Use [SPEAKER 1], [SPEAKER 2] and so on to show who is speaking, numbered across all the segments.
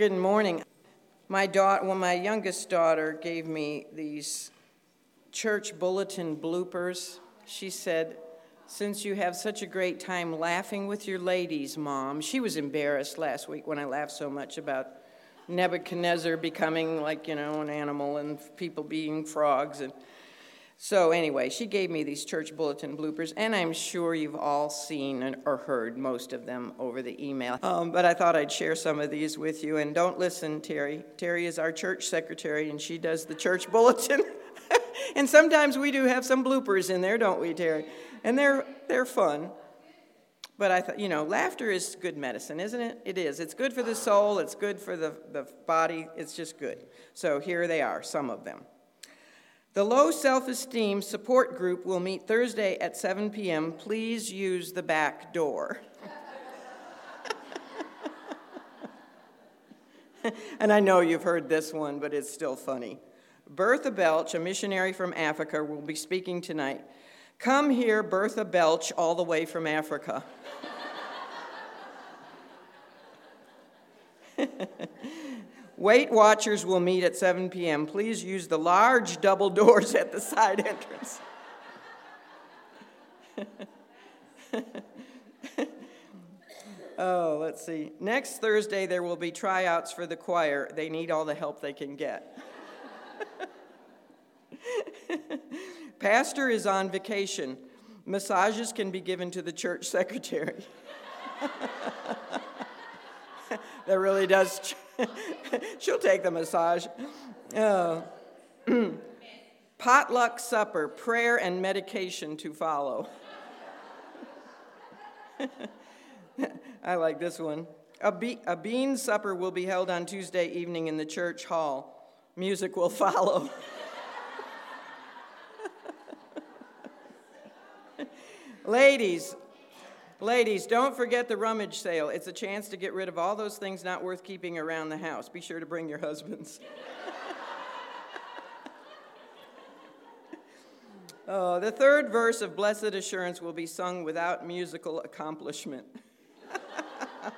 [SPEAKER 1] Good morning. My daughter, well, my youngest daughter gave me these church bulletin bloopers. She said, Since you have such a great time laughing with your ladies, Mom, she was embarrassed last week when I laughed so much about Nebuchadnezzar becoming like, you know, an animal and people being frogs. And so, anyway, she gave me these church bulletin bloopers, and I'm sure you've all seen or heard most of them over the email. Um, but I thought I'd share some of these with you. And don't listen, Terry. Terry is our church secretary, and she does the church bulletin. and sometimes we do have some bloopers in there, don't we, Terry? And they're, they're fun. But I thought, you know, laughter is good medicine, isn't it? It is. It's good for the soul, it's good for the, the body, it's just good. So here they are, some of them. The low self esteem support group will meet Thursday at 7 p.m. Please use the back door. and I know you've heard this one, but it's still funny. Bertha Belch, a missionary from Africa, will be speaking tonight. Come here, Bertha Belch, all the way from Africa. Weight Watchers will meet at 7 p.m. Please use the large double doors at the side entrance. oh, let's see. Next Thursday, there will be tryouts for the choir. They need all the help they can get. Pastor is on vacation. Massages can be given to the church secretary. that really does. She'll take the massage. Uh, potluck supper, prayer and medication to follow. I like this one. A, be- a bean supper will be held on Tuesday evening in the church hall. Music will follow. Ladies, Ladies, don't forget the rummage sale. It's a chance to get rid of all those things not worth keeping around the house. Be sure to bring your husbands. oh, the third verse of Blessed Assurance will be sung without musical accomplishment.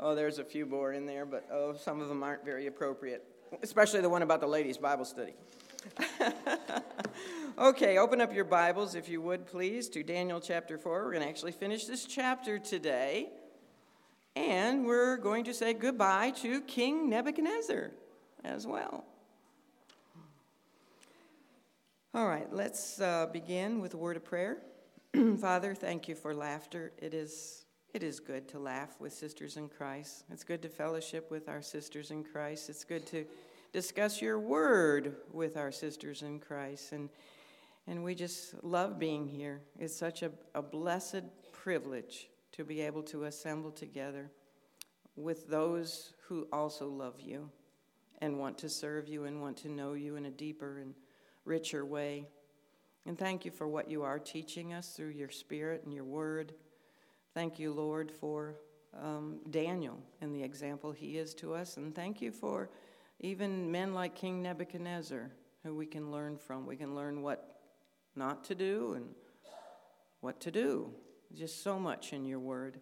[SPEAKER 1] oh, there's a few more in there, but oh, some of them aren't very appropriate, especially the one about the ladies' Bible study. okay, open up your Bibles, if you would, please, to Daniel chapter 4. We're going to actually finish this chapter today. And we're going to say goodbye to King Nebuchadnezzar as well. All right, let's uh, begin with a word of prayer. Father, thank you for laughter. It is, it is good to laugh with sisters in Christ. It's good to fellowship with our sisters in Christ. It's good to discuss your word with our sisters in Christ. And, and we just love being here. It's such a, a blessed privilege to be able to assemble together with those who also love you and want to serve you and want to know you in a deeper and richer way. And thank you for what you are teaching us through your spirit and your word. Thank you, Lord, for um, Daniel and the example he is to us. And thank you for even men like King Nebuchadnezzar, who we can learn from. We can learn what not to do and what to do. Just so much in your word.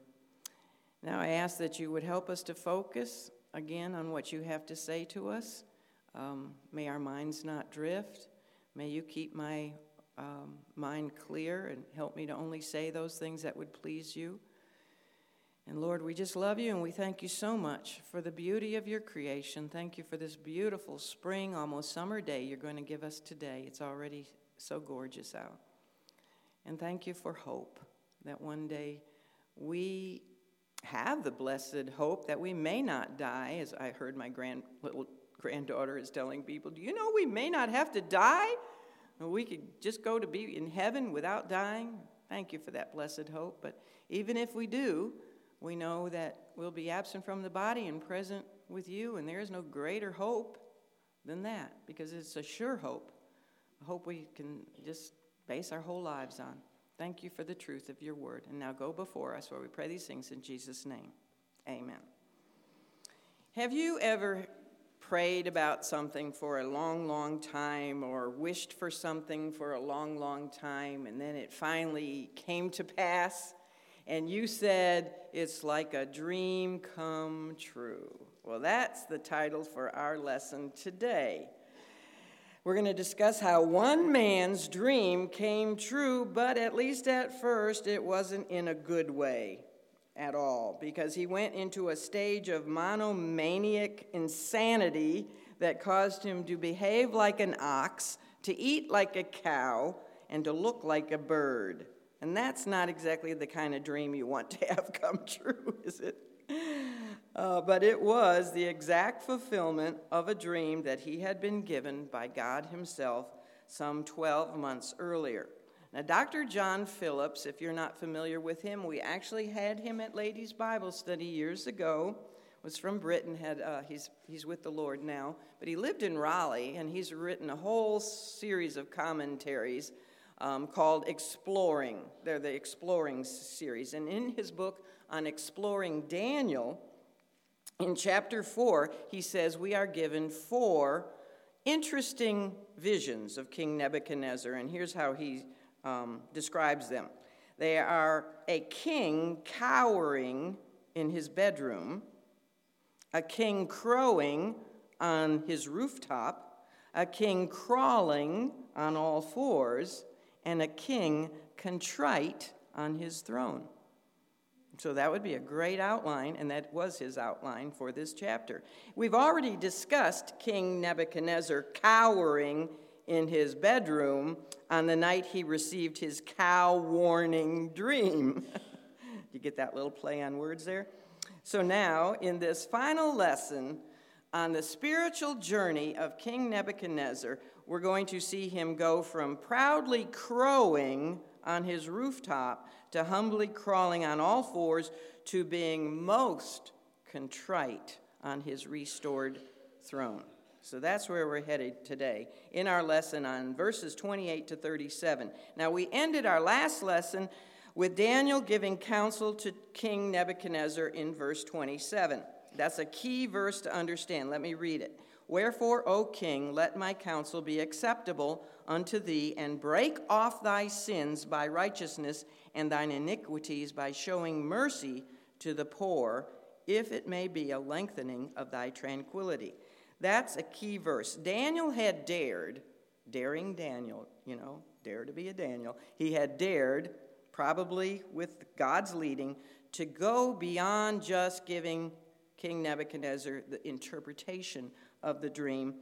[SPEAKER 1] Now I ask that you would help us to focus again on what you have to say to us. Um, may our minds not drift. May you keep my um, mind clear and help me to only say those things that would please you. And Lord, we just love you and we thank you so much for the beauty of your creation. Thank you for this beautiful spring, almost summer day you're going to give us today. It's already so gorgeous out. And thank you for hope that one day we have the blessed hope that we may not die, as I heard my grand, little granddaughter is telling people. Do you know we may not have to die? We could just go to be in heaven without dying. Thank you for that blessed hope. But even if we do, we know that we'll be absent from the body and present with you, and there is no greater hope than that because it's a sure hope, a hope we can just base our whole lives on. Thank you for the truth of your word. And now go before us where we pray these things in Jesus' name. Amen. Have you ever prayed about something for a long, long time or wished for something for a long, long time and then it finally came to pass? and you said it's like a dream come true. Well, that's the title for our lesson today. We're going to discuss how one man's dream came true, but at least at first it wasn't in a good way at all because he went into a stage of monomaniac insanity that caused him to behave like an ox, to eat like a cow, and to look like a bird. And that's not exactly the kind of dream you want to have come true, is it? Uh, but it was the exact fulfillment of a dream that he had been given by God Himself some 12 months earlier. Now, Dr. John Phillips, if you're not familiar with him, we actually had him at Ladies Bible Study years ago. Was from Britain. Had uh, he's he's with the Lord now, but he lived in Raleigh, and he's written a whole series of commentaries um, called Exploring. They're the Exploring series, and in his book on exploring Daniel, in chapter four, he says we are given four interesting visions of King Nebuchadnezzar, and here's how he um, describes them. They are a king cowering in his bedroom, a king crowing on his rooftop, a king crawling on all fours, and a king contrite on his throne. So that would be a great outline, and that was his outline for this chapter. We've already discussed King Nebuchadnezzar cowering in his bedroom on the night he received his cow warning dream. you get that little play on words there? So now, in this final lesson on the spiritual journey of King Nebuchadnezzar, we're going to see him go from proudly crowing on his rooftop to humbly crawling on all fours to being most contrite on his restored throne. So that's where we're headed today in our lesson on verses 28 to 37. Now, we ended our last lesson with Daniel giving counsel to King Nebuchadnezzar in verse 27. That's a key verse to understand. Let me read it. Wherefore, O king, let my counsel be acceptable unto thee, and break off thy sins by righteousness, and thine iniquities by showing mercy to the poor, if it may be a lengthening of thy tranquility. That's a key verse. Daniel had dared, daring Daniel, you know, dare to be a Daniel. He had dared, probably with God's leading, to go beyond just giving King Nebuchadnezzar the interpretation of the dream.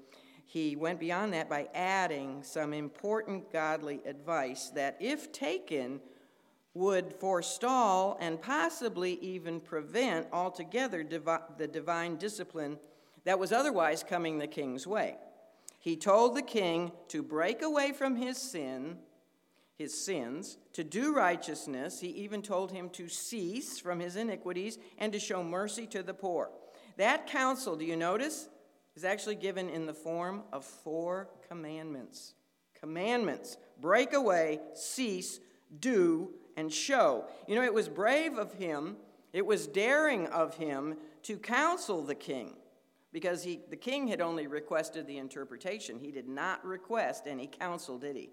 [SPEAKER 1] He went beyond that by adding some important godly advice that, if taken, would forestall and possibly even prevent altogether divi- the divine discipline that was otherwise coming the king's way. He told the king to break away from his sin, his sins, to do righteousness. He even told him to cease from his iniquities and to show mercy to the poor. That counsel, do you notice, is actually given in the form of four commandments. Commandments break away, cease, do, and show. You know, it was brave of him, it was daring of him to counsel the king because he, the king had only requested the interpretation. He did not request any counsel, did he?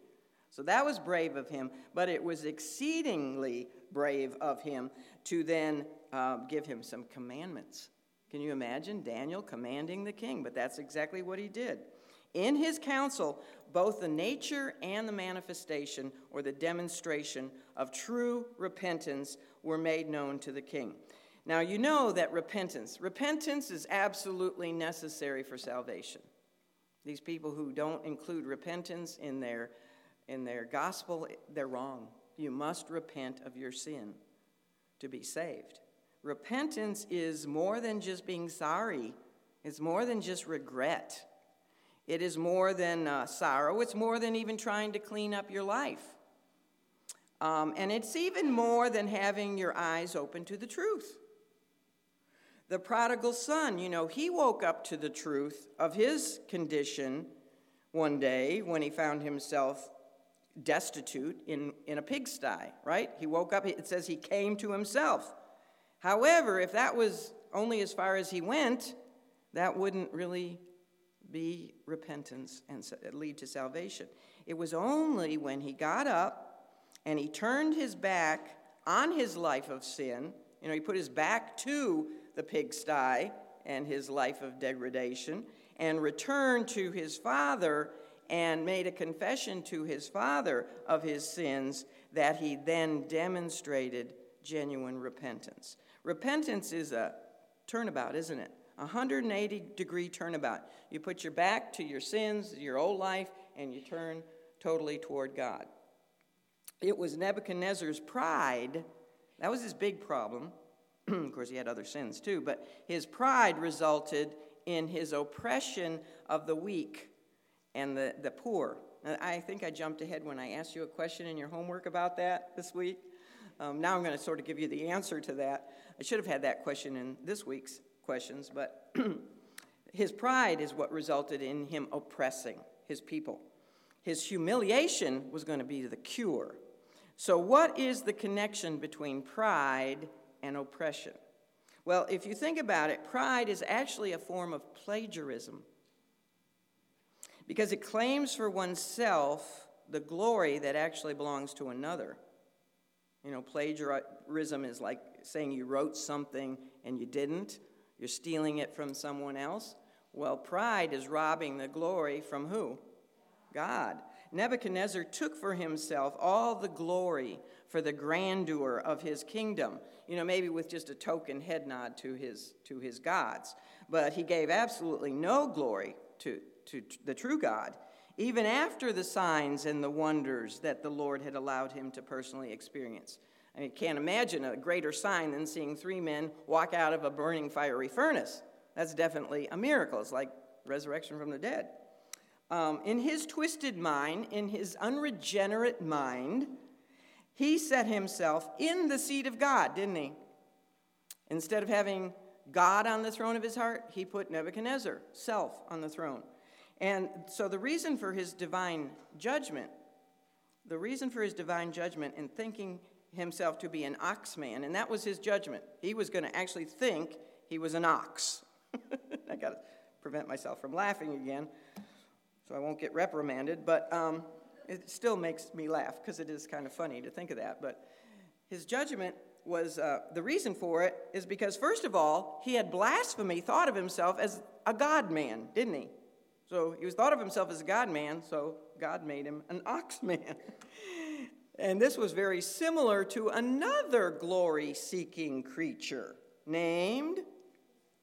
[SPEAKER 1] So that was brave of him, but it was exceedingly brave of him to then uh, give him some commandments. Can you imagine Daniel commanding the king? But that's exactly what he did. In his counsel, both the nature and the manifestation or the demonstration of true repentance were made known to the king. Now, you know that repentance, repentance is absolutely necessary for salvation. These people who don't include repentance in their, in their gospel, they're wrong. You must repent of your sin to be saved. Repentance is more than just being sorry, it's more than just regret. It is more than uh, sorrow, it's more than even trying to clean up your life. Um, and it's even more than having your eyes open to the truth. The prodigal son, you know, he woke up to the truth of his condition one day when he found himself destitute in, in a pigsty, right? He woke up, it says he came to himself. However, if that was only as far as he went, that wouldn't really be repentance and lead to salvation. It was only when he got up and he turned his back on his life of sin. You know, he put his back to the pigsty and his life of degradation and returned to his father and made a confession to his father of his sins that he then demonstrated genuine repentance. Repentance is a turnabout, isn't it? A 180 degree turnabout. You put your back to your sins, your old life, and you turn totally toward God. It was Nebuchadnezzar's pride, that was his big problem. of course, he had other sins too, but his pride resulted in his oppression of the weak and the, the poor. I think I jumped ahead when I asked you a question in your homework about that this week. Um, now I'm going to sort of give you the answer to that. I should have had that question in this week's questions, but his pride is what resulted in him oppressing his people. His humiliation was going to be the cure. So, what is the connection between pride and oppression? Well, if you think about it, pride is actually a form of plagiarism because it claims for oneself the glory that actually belongs to another. You know, plagiarism is like saying you wrote something and you didn't, you're stealing it from someone else. Well, pride is robbing the glory from who? God. Nebuchadnezzar took for himself all the glory for the grandeur of his kingdom, you know, maybe with just a token head nod to his, to his gods. But he gave absolutely no glory to, to the true God, even after the signs and the wonders that the Lord had allowed him to personally experience. I mean, can't imagine a greater sign than seeing three men walk out of a burning fiery furnace. That's definitely a miracle. It's like resurrection from the dead. Um, in his twisted mind, in his unregenerate mind, he set himself in the seat of God, didn't he? Instead of having God on the throne of his heart, he put Nebuchadnezzar, self, on the throne. And so the reason for his divine judgment, the reason for his divine judgment in thinking himself to be an ox man, and that was his judgment. He was going to actually think he was an ox. I got to prevent myself from laughing again so I won't get reprimanded, but um, it still makes me laugh because it is kind of funny to think of that. But his judgment was uh, the reason for it is because, first of all, he had blasphemy, thought of himself as a God man, didn't he? So he was thought of himself as a God man, so God made him an ox man. and this was very similar to another glory seeking creature named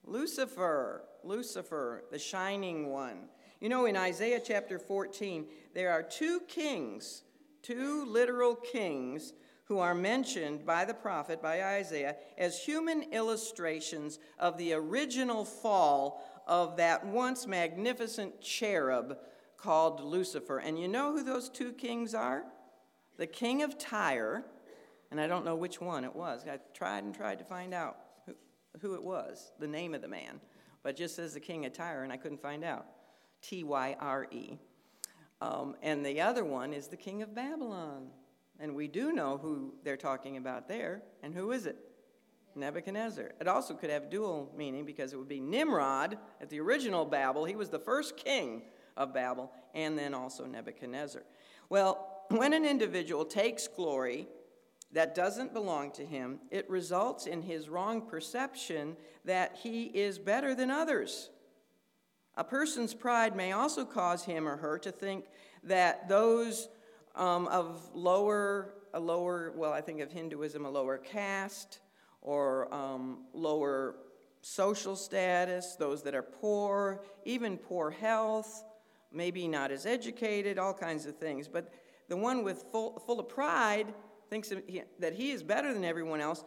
[SPEAKER 1] Lucifer. Lucifer, the shining one. You know, in Isaiah chapter 14, there are two kings, two literal kings, who are mentioned by the prophet, by Isaiah, as human illustrations of the original fall of that once magnificent cherub called Lucifer. And you know who those two kings are? The king of Tyre, and I don't know which one it was. I tried and tried to find out who, who it was, the name of the man, but just says the king of Tyre, and I couldn't find out. T Y R E. Um, and the other one is the king of Babylon. And we do know who they're talking about there. And who is it? Nebuchadnezzar. It also could have dual meaning because it would be Nimrod at the original Babel. He was the first king of Babel, and then also Nebuchadnezzar. Well, when an individual takes glory that doesn't belong to him, it results in his wrong perception that he is better than others. A person's pride may also cause him or her to think that those um, of lower, a lower, well, I think of Hinduism, a lower caste or um, lower social status, those that are poor, even poor health, maybe not as educated, all kinds of things. But the one with full, full of pride thinks that he is better than everyone else,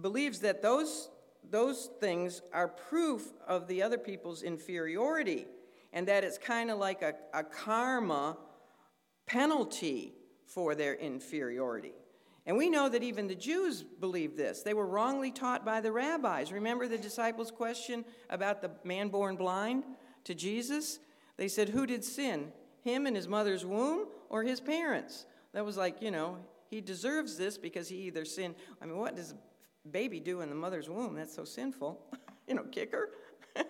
[SPEAKER 1] believes that those those things are proof of the other people's inferiority, and that it's kind of like a, a karma penalty for their inferiority. And we know that even the Jews believed this. They were wrongly taught by the rabbis. Remember the disciples' question about the man born blind to Jesus? They said, Who did sin? Him in his mother's womb or his parents? That was like, you know, he deserves this because he either sinned. I mean, what does a baby do in the mother's womb. That's so sinful. you know, kick her.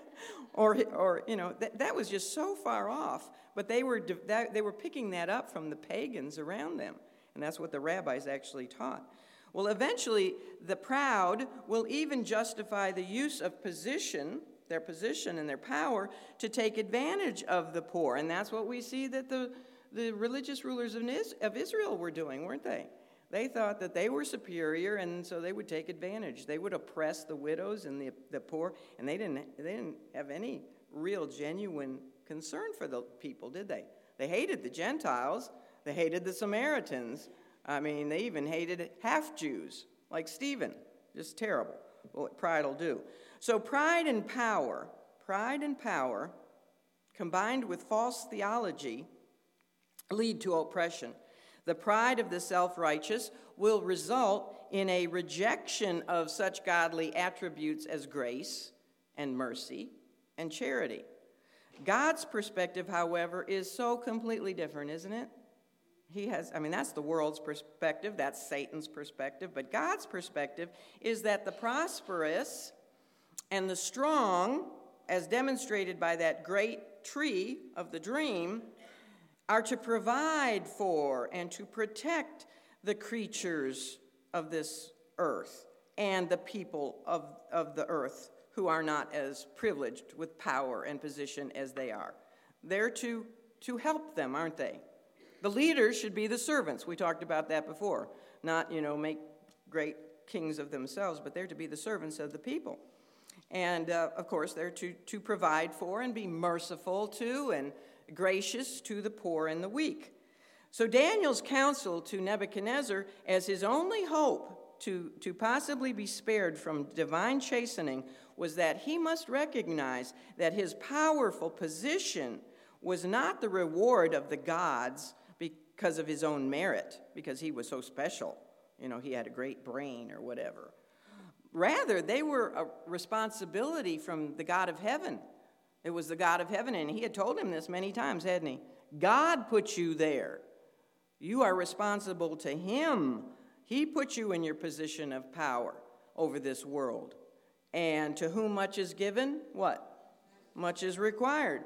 [SPEAKER 1] or, or, you know, that, that was just so far off. But they were, that, they were picking that up from the pagans around them. And that's what the rabbis actually taught. Well, eventually, the proud will even justify the use of position, their position and their power, to take advantage of the poor. And that's what we see that the, the religious rulers of of Israel were doing, weren't they? They thought that they were superior, and so they would take advantage. They would oppress the widows and the, the poor, and they didn't, they didn't have any real, genuine concern for the people, did they? They hated the Gentiles, they hated the Samaritans. I mean, they even hated half Jews, like Stephen. Just terrible what pride will do. So, pride and power, pride and power, combined with false theology, lead to oppression. The pride of the self righteous will result in a rejection of such godly attributes as grace and mercy and charity. God's perspective, however, is so completely different, isn't it? He has, I mean, that's the world's perspective, that's Satan's perspective, but God's perspective is that the prosperous and the strong, as demonstrated by that great tree of the dream, are to provide for and to protect the creatures of this earth and the people of, of the earth who are not as privileged with power and position as they are. They're to, to help them, aren't they? The leaders should be the servants. We talked about that before. Not, you know, make great kings of themselves, but they're to be the servants of the people. And uh, of course, they're to, to provide for and be merciful to and gracious to the poor and the weak. So Daniel's counsel to Nebuchadnezzar as his only hope to, to possibly be spared from divine chastening was that he must recognize that his powerful position was not the reward of the gods because of his own merit, because he was so special. You know, he had a great brain or whatever. Rather, they were a responsibility from the God of heaven it was the God of heaven, and he had told him this many times, hadn't he? God put you there. You are responsible to him. He put you in your position of power over this world. And to whom much is given, what? Much is required.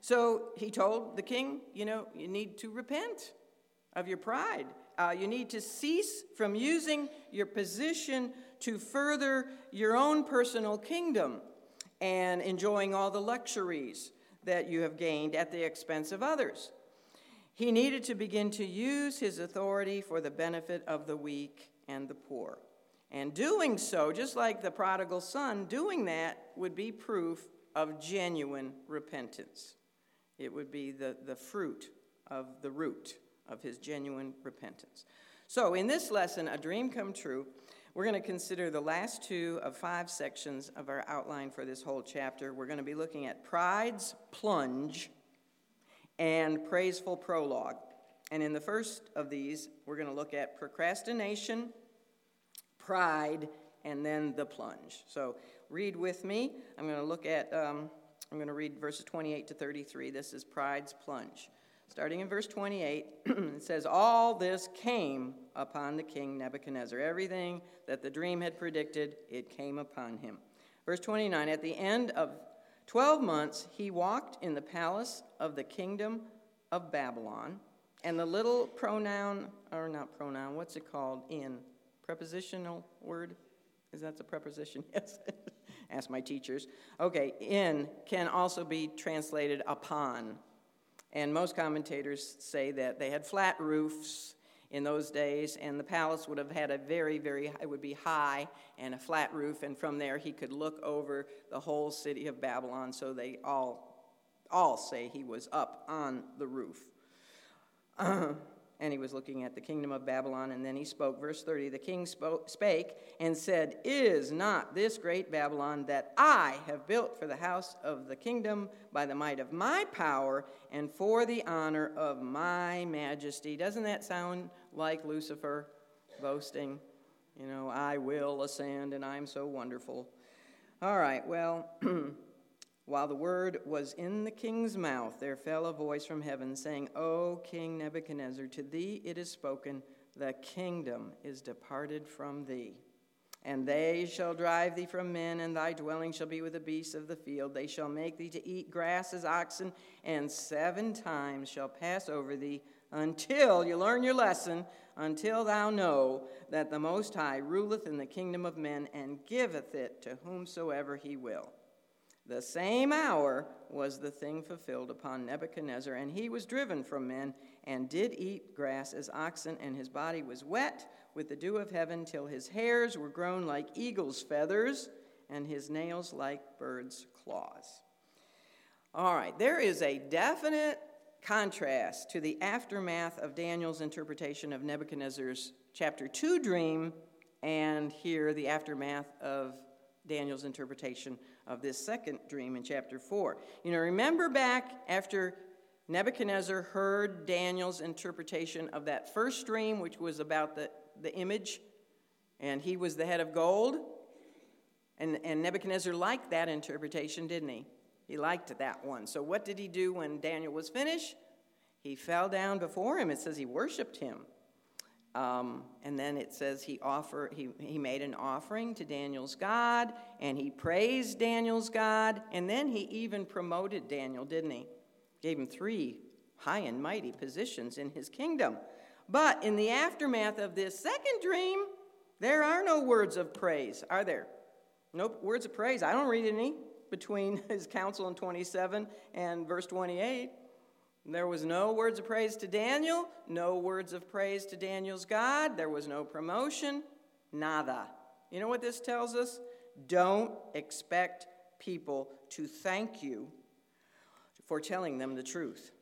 [SPEAKER 1] So he told the king, you know, you need to repent of your pride. Uh, you need to cease from using your position to further your own personal kingdom and enjoying all the luxuries that you have gained at the expense of others. He needed to begin to use his authority for the benefit of the weak and the poor. And doing so, just like the prodigal son, doing that would be proof of genuine repentance. It would be the, the fruit of the root of his genuine repentance. So, in this lesson, A Dream Come True, we're going to consider the last two of five sections of our outline for this whole chapter. We're going to be looking at pride's plunge and praiseful prologue. And in the first of these, we're going to look at procrastination, pride, and then the plunge. So read with me. I'm going to look at, um, I'm going to read verses 28 to 33. This is pride's plunge. Starting in verse 28, it says, All this came upon the king Nebuchadnezzar. Everything that the dream had predicted, it came upon him. Verse 29 At the end of 12 months, he walked in the palace of the kingdom of Babylon. And the little pronoun, or not pronoun, what's it called? In. Prepositional word? Is that the preposition? Yes. Ask my teachers. Okay, in can also be translated upon. And most commentators say that they had flat roofs in those days, and the palace would have had a very, very, it would be high and a flat roof, and from there he could look over the whole city of Babylon. So they all, all say he was up on the roof. and he was looking at the kingdom of Babylon. And then he spoke, verse 30 The king spoke, spake and said, Is not this great Babylon that I have built for the house of the kingdom by the might of my power and for the honor of my majesty? Doesn't that sound like Lucifer boasting? You know, I will ascend and I'm so wonderful. All right, well. While the word was in the king's mouth, there fell a voice from heaven saying, O King Nebuchadnezzar, to thee it is spoken, the kingdom is departed from thee. And they shall drive thee from men, and thy dwelling shall be with the beasts of the field. They shall make thee to eat grass as oxen, and seven times shall pass over thee until you learn your lesson, until thou know that the Most High ruleth in the kingdom of men and giveth it to whomsoever he will. The same hour was the thing fulfilled upon Nebuchadnezzar, and he was driven from men and did eat grass as oxen, and his body was wet with the dew of heaven till his hairs were grown like eagle's feathers and his nails like birds' claws. All right, there is a definite contrast to the aftermath of Daniel's interpretation of Nebuchadnezzar's chapter 2 dream and here the aftermath of Daniel's interpretation of this second dream in chapter 4. You know, remember back after Nebuchadnezzar heard Daniel's interpretation of that first dream, which was about the, the image, and he was the head of gold? And, and Nebuchadnezzar liked that interpretation, didn't he? He liked that one. So, what did he do when Daniel was finished? He fell down before him. It says he worshiped him. Um, and then it says he offer he, he made an offering to Daniel's God and he praised Daniel's God and then he even promoted Daniel, didn't he? Gave him three high and mighty positions in his kingdom. But in the aftermath of this second dream, there are no words of praise, are there? No words of praise. I don't read any between his counsel in 27 and verse 28. There was no words of praise to Daniel, no words of praise to Daniel's God. There was no promotion, nada. You know what this tells us? Don't expect people to thank you for telling them the truth.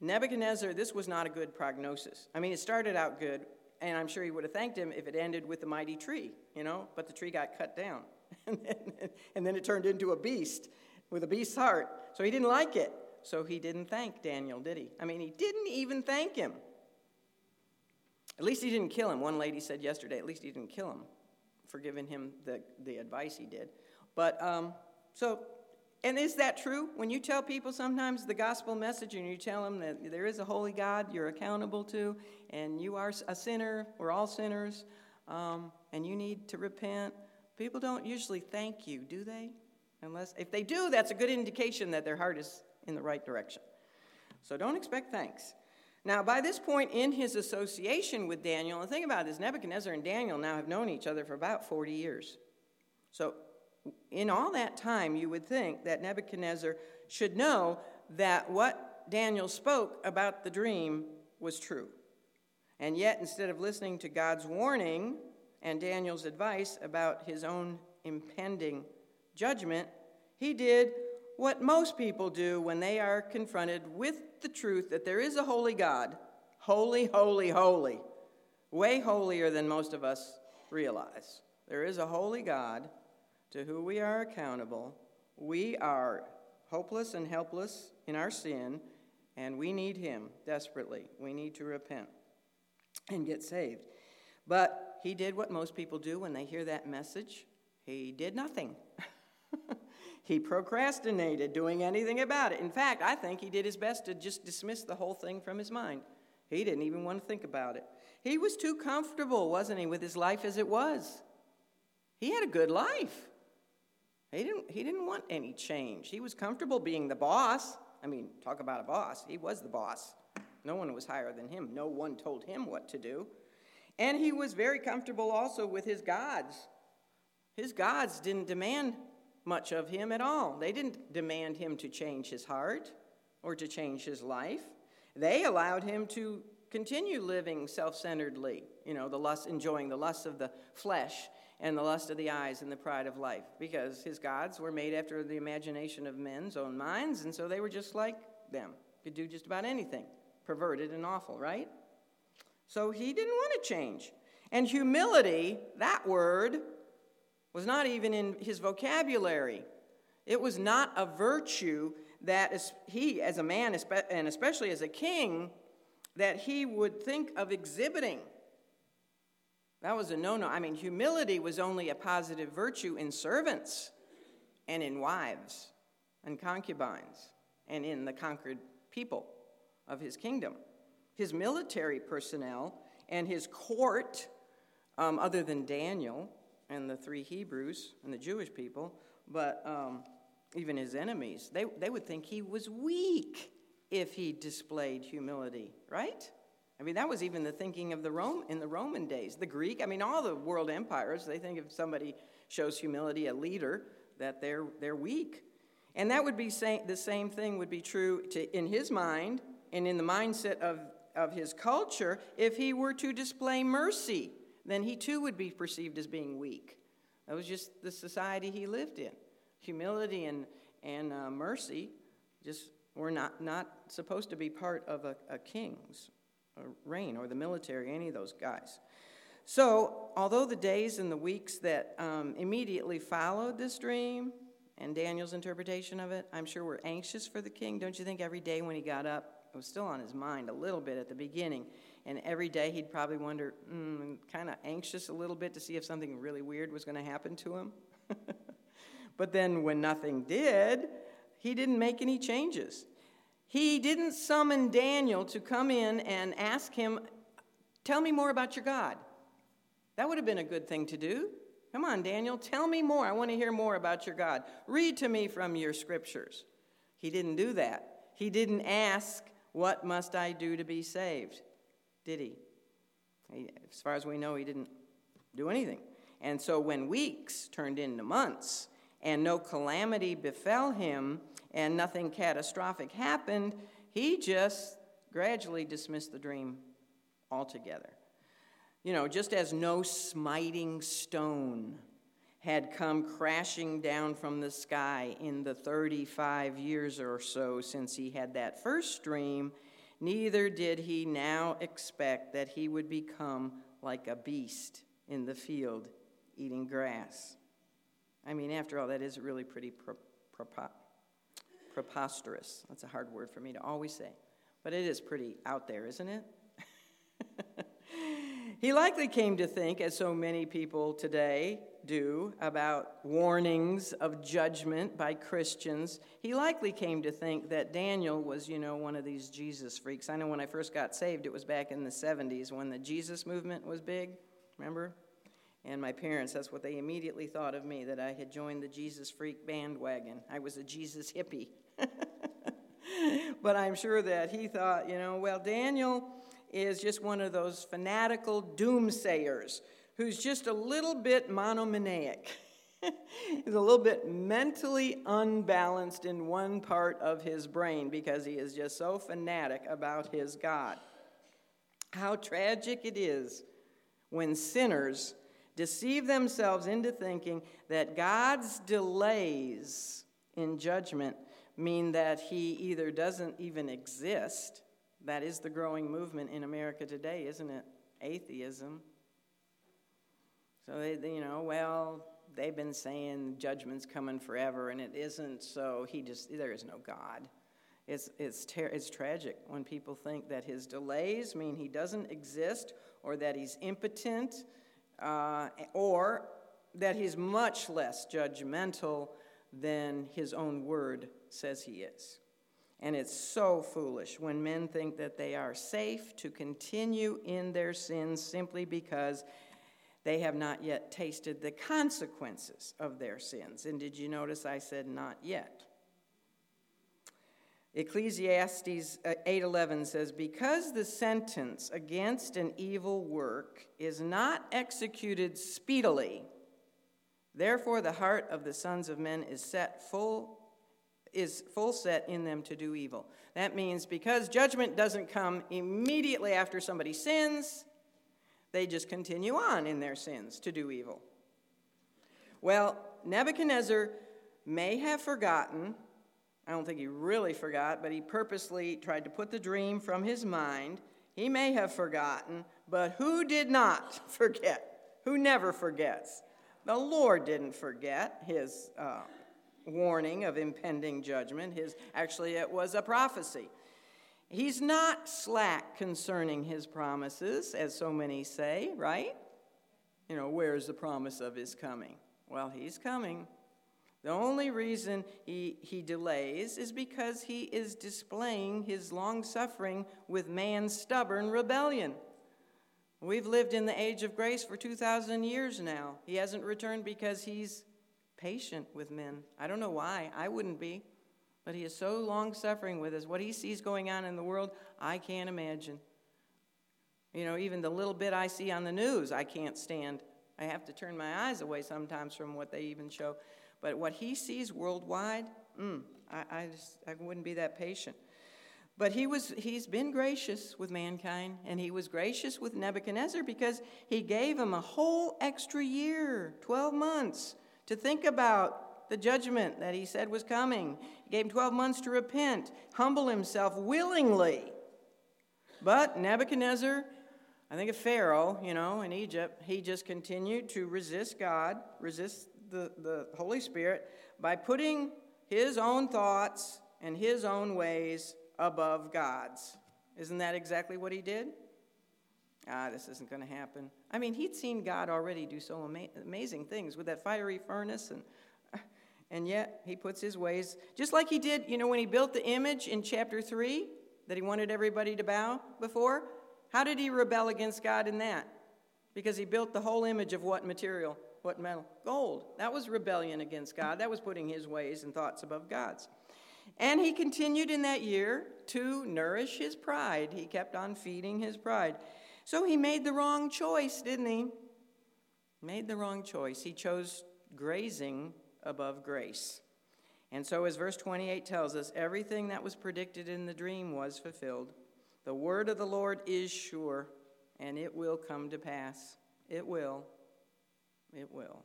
[SPEAKER 1] Nebuchadnezzar, this was not a good prognosis. I mean, it started out good, and I'm sure he would have thanked him if it ended with the mighty tree, you know, but the tree got cut down. and, then, and then it turned into a beast with a beast's heart. So he didn't like it. So he didn't thank Daniel, did he? I mean, he didn't even thank him. At least he didn't kill him. One lady said yesterday, at least he didn't kill him for giving him the, the advice he did. But um, so, and is that true? When you tell people sometimes the gospel message and you tell them that there is a holy God you're accountable to, and you are a sinner, we're all sinners, um, and you need to repent, people don't usually thank you, do they? Unless, if they do, that's a good indication that their heart is in the right direction. So don't expect thanks. Now, by this point in his association with Daniel, the thing about it is Nebuchadnezzar and Daniel now have known each other for about 40 years. So, in all that time, you would think that Nebuchadnezzar should know that what Daniel spoke about the dream was true. And yet, instead of listening to God's warning and Daniel's advice about his own impending judgment, he did what most people do when they are confronted with the truth that there is a holy God, holy, holy, holy, way holier than most of us realize. There is a holy God to whom we are accountable. We are hopeless and helpless in our sin, and we need Him desperately. We need to repent and get saved. But he did what most people do when they hear that message he did nothing. He procrastinated doing anything about it. In fact, I think he did his best to just dismiss the whole thing from his mind. He didn't even want to think about it. He was too comfortable, wasn't he, with his life as it was? He had a good life. He didn't, he didn't want any change. He was comfortable being the boss. I mean, talk about a boss. He was the boss. No one was higher than him, no one told him what to do. And he was very comfortable also with his gods. His gods didn't demand much of him at all. They didn't demand him to change his heart or to change his life. They allowed him to continue living self centeredly, you know, the lust, enjoying the lust of the flesh and the lust of the eyes and the pride of life, because his gods were made after the imagination of men's own minds, and so they were just like them, could do just about anything, perverted and awful, right? So he didn't want to change. And humility, that word, was not even in his vocabulary. It was not a virtue that he, as a man, and especially as a king, that he would think of exhibiting. That was a no no. I mean, humility was only a positive virtue in servants and in wives and concubines and in the conquered people of his kingdom. His military personnel and his court, um, other than Daniel, and the three Hebrews and the Jewish people, but um, even his enemies, they, they would think he was weak if he displayed humility, right? I mean, that was even the thinking of the Rome in the Roman days. The Greek, I mean, all the world empires, they think if somebody shows humility, a leader, that they're, they're weak. And that would be say, the same thing would be true to, in his mind and in the mindset of, of his culture if he were to display mercy. Then he too would be perceived as being weak. That was just the society he lived in. Humility and, and uh, mercy just were not, not supposed to be part of a, a king's reign or the military, any of those guys. So, although the days and the weeks that um, immediately followed this dream and Daniel's interpretation of it, I'm sure were anxious for the king. Don't you think every day when he got up, it was still on his mind a little bit at the beginning. And every day he'd probably wonder, mm, kind of anxious a little bit to see if something really weird was going to happen to him. but then when nothing did, he didn't make any changes. He didn't summon Daniel to come in and ask him, Tell me more about your God. That would have been a good thing to do. Come on, Daniel, tell me more. I want to hear more about your God. Read to me from your scriptures. He didn't do that. He didn't ask, What must I do to be saved? Did he? he as far as we know, he didn't do anything. And so when weeks turned into months and no calamity befell him, and nothing catastrophic happened, he just gradually dismissed the dream altogether. You know, just as no smiting stone had come crashing down from the sky in the 35 years or so since he had that first dream, neither did he now expect that he would become like a beast in the field eating grass. I mean, after all, that is really pretty pro- preposterous. That's a hard word for me to always say, but it is pretty out there, isn't it? he likely came to think, as so many people today do, about warnings of judgment by Christians. He likely came to think that Daniel was, you know, one of these Jesus freaks. I know when I first got saved, it was back in the 70s when the Jesus movement was big. Remember? And my parents, that's what they immediately thought of me, that I had joined the Jesus freak bandwagon. I was a Jesus hippie. but I'm sure that he thought, you know, well, Daniel is just one of those fanatical doomsayers who's just a little bit monomaniac. He's a little bit mentally unbalanced in one part of his brain because he is just so fanatic about his God. How tragic it is when sinners deceive themselves into thinking that God's delays in judgment mean that he either doesn't even exist, that is the growing movement in America today, isn't it? Atheism. So, they, they, you know, well, they've been saying judgment's coming forever, and it isn't, so he just, there is no God. It's, it's, ter- it's tragic when people think that his delays mean he doesn't exist, or that he's impotent, uh, or that he's much less judgmental than his own word says he is. And it's so foolish when men think that they are safe to continue in their sins simply because they have not yet tasted the consequences of their sins. And did you notice I said not yet? Ecclesiastes uh, 8:11 says because the sentence against an evil work is not executed speedily Therefore, the heart of the sons of men is set full is full set in them to do evil. That means because judgment doesn't come immediately after somebody sins, they just continue on in their sins to do evil. Well, Nebuchadnezzar may have forgotten. I don't think he really forgot, but he purposely tried to put the dream from his mind. He may have forgotten, but who did not forget? Who never forgets? The Lord didn't forget his uh, warning of impending judgment. His, actually, it was a prophecy. He's not slack concerning his promises, as so many say, right? You know, where's the promise of his coming? Well, he's coming. The only reason he, he delays is because he is displaying his long suffering with man's stubborn rebellion. We've lived in the age of grace for 2,000 years now. He hasn't returned because he's patient with men. I don't know why. I wouldn't be. But he is so long suffering with us. What he sees going on in the world, I can't imagine. You know, even the little bit I see on the news, I can't stand. I have to turn my eyes away sometimes from what they even show. But what he sees worldwide, mm, I, I just I wouldn't be that patient. But he was, he's been gracious with mankind, and he was gracious with Nebuchadnezzar because he gave him a whole extra year, 12 months, to think about the judgment that he said was coming. He gave him 12 months to repent, humble himself willingly. But Nebuchadnezzar, I think of Pharaoh, you know, in Egypt, he just continued to resist God, resist the, the Holy Spirit by putting his own thoughts and his own ways above God's. Isn't that exactly what he did? Ah, this isn't going to happen. I mean, he'd seen God already do so ama- amazing things with that fiery furnace, and, and yet he puts his ways, just like he did, you know, when he built the image in chapter 3 that he wanted everybody to bow before. How did he rebel against God in that? Because he built the whole image of what material? What metal? Gold. That was rebellion against God. That was putting his ways and thoughts above God's. And he continued in that year to nourish his pride. He kept on feeding his pride. So he made the wrong choice, didn't he? Made the wrong choice. He chose grazing above grace. And so, as verse 28 tells us, everything that was predicted in the dream was fulfilled. The word of the Lord is sure, and it will come to pass. It will. It will.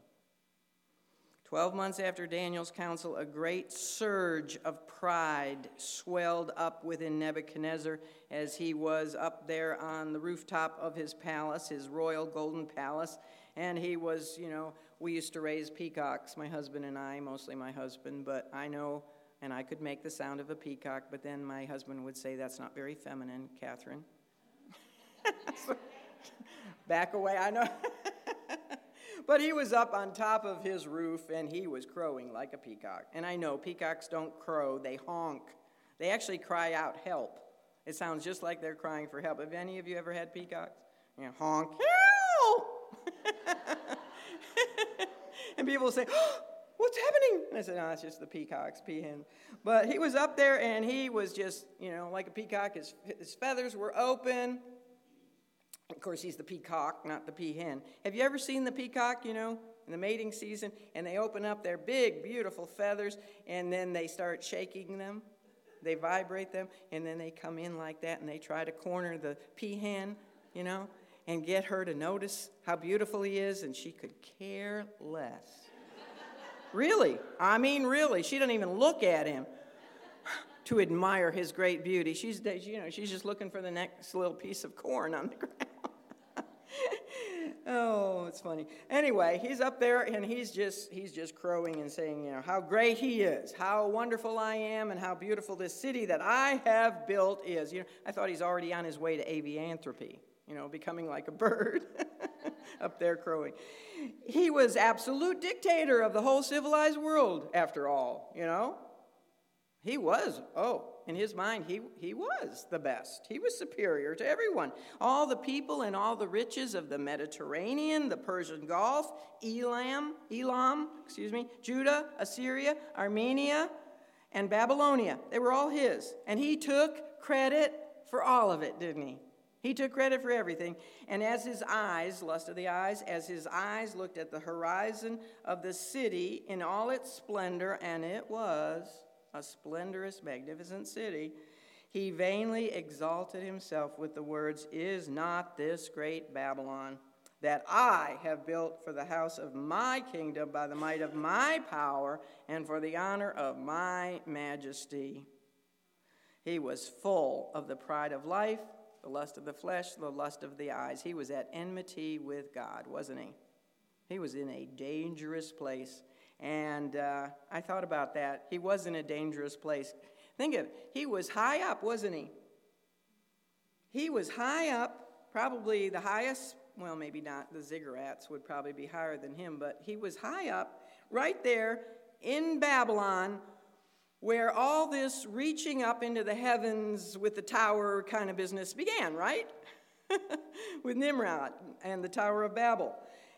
[SPEAKER 1] Twelve months after Daniel's counsel, a great surge of pride swelled up within Nebuchadnezzar as he was up there on the rooftop of his palace, his royal golden palace. And he was, you know, we used to raise peacocks, my husband and I, mostly my husband, but I know, and I could make the sound of a peacock, but then my husband would say, That's not very feminine, Catherine. Back away, I know. But he was up on top of his roof and he was crowing like a peacock. And I know peacocks don't crow, they honk. They actually cry out help. It sounds just like they're crying for help. Have any of you ever had peacocks? You know, honk, help! and people say, oh, What's happening? And I said, No, it's just the peacocks, peahen. But he was up there and he was just, you know, like a peacock. His, his feathers were open. Of course, he's the peacock, not the peahen. Have you ever seen the peacock, you know, in the mating season? And they open up their big, beautiful feathers, and then they start shaking them. They vibrate them, and then they come in like that, and they try to corner the peahen, you know, and get her to notice how beautiful he is, and she could care less. really, I mean, really, she doesn't even look at him to admire his great beauty. She's, you know, she's just looking for the next little piece of corn on the ground. oh, it's funny. Anyway, he's up there and he's just he's just crowing and saying, you know, how great he is, how wonderful I am, and how beautiful this city that I have built is. You know, I thought he's already on his way to avianthropy, you know, becoming like a bird up there crowing. He was absolute dictator of the whole civilized world, after all, you know. He was, oh, in his mind, he, he was the best. He was superior to everyone. All the people and all the riches of the Mediterranean, the Persian Gulf, Elam, Elam, excuse me, Judah, Assyria, Armenia, and Babylonia. They were all his. And he took credit for all of it, didn't he? He took credit for everything. And as his eyes, lust of the eyes, as his eyes looked at the horizon of the city in all its splendor, and it was a splendorous, magnificent city, he vainly exalted himself with the words, Is not this great Babylon that I have built for the house of my kingdom by the might of my power and for the honor of my majesty? He was full of the pride of life, the lust of the flesh, the lust of the eyes. He was at enmity with God, wasn't he? He was in a dangerous place. And uh, I thought about that. He was in a dangerous place. Think of it. He was high up, wasn't he? He was high up, probably the highest, well, maybe not. The ziggurats would probably be higher than him, but he was high up, right there in Babylon, where all this reaching up into the heavens with the tower kind of business began, right? with Nimrod and the Tower of Babel.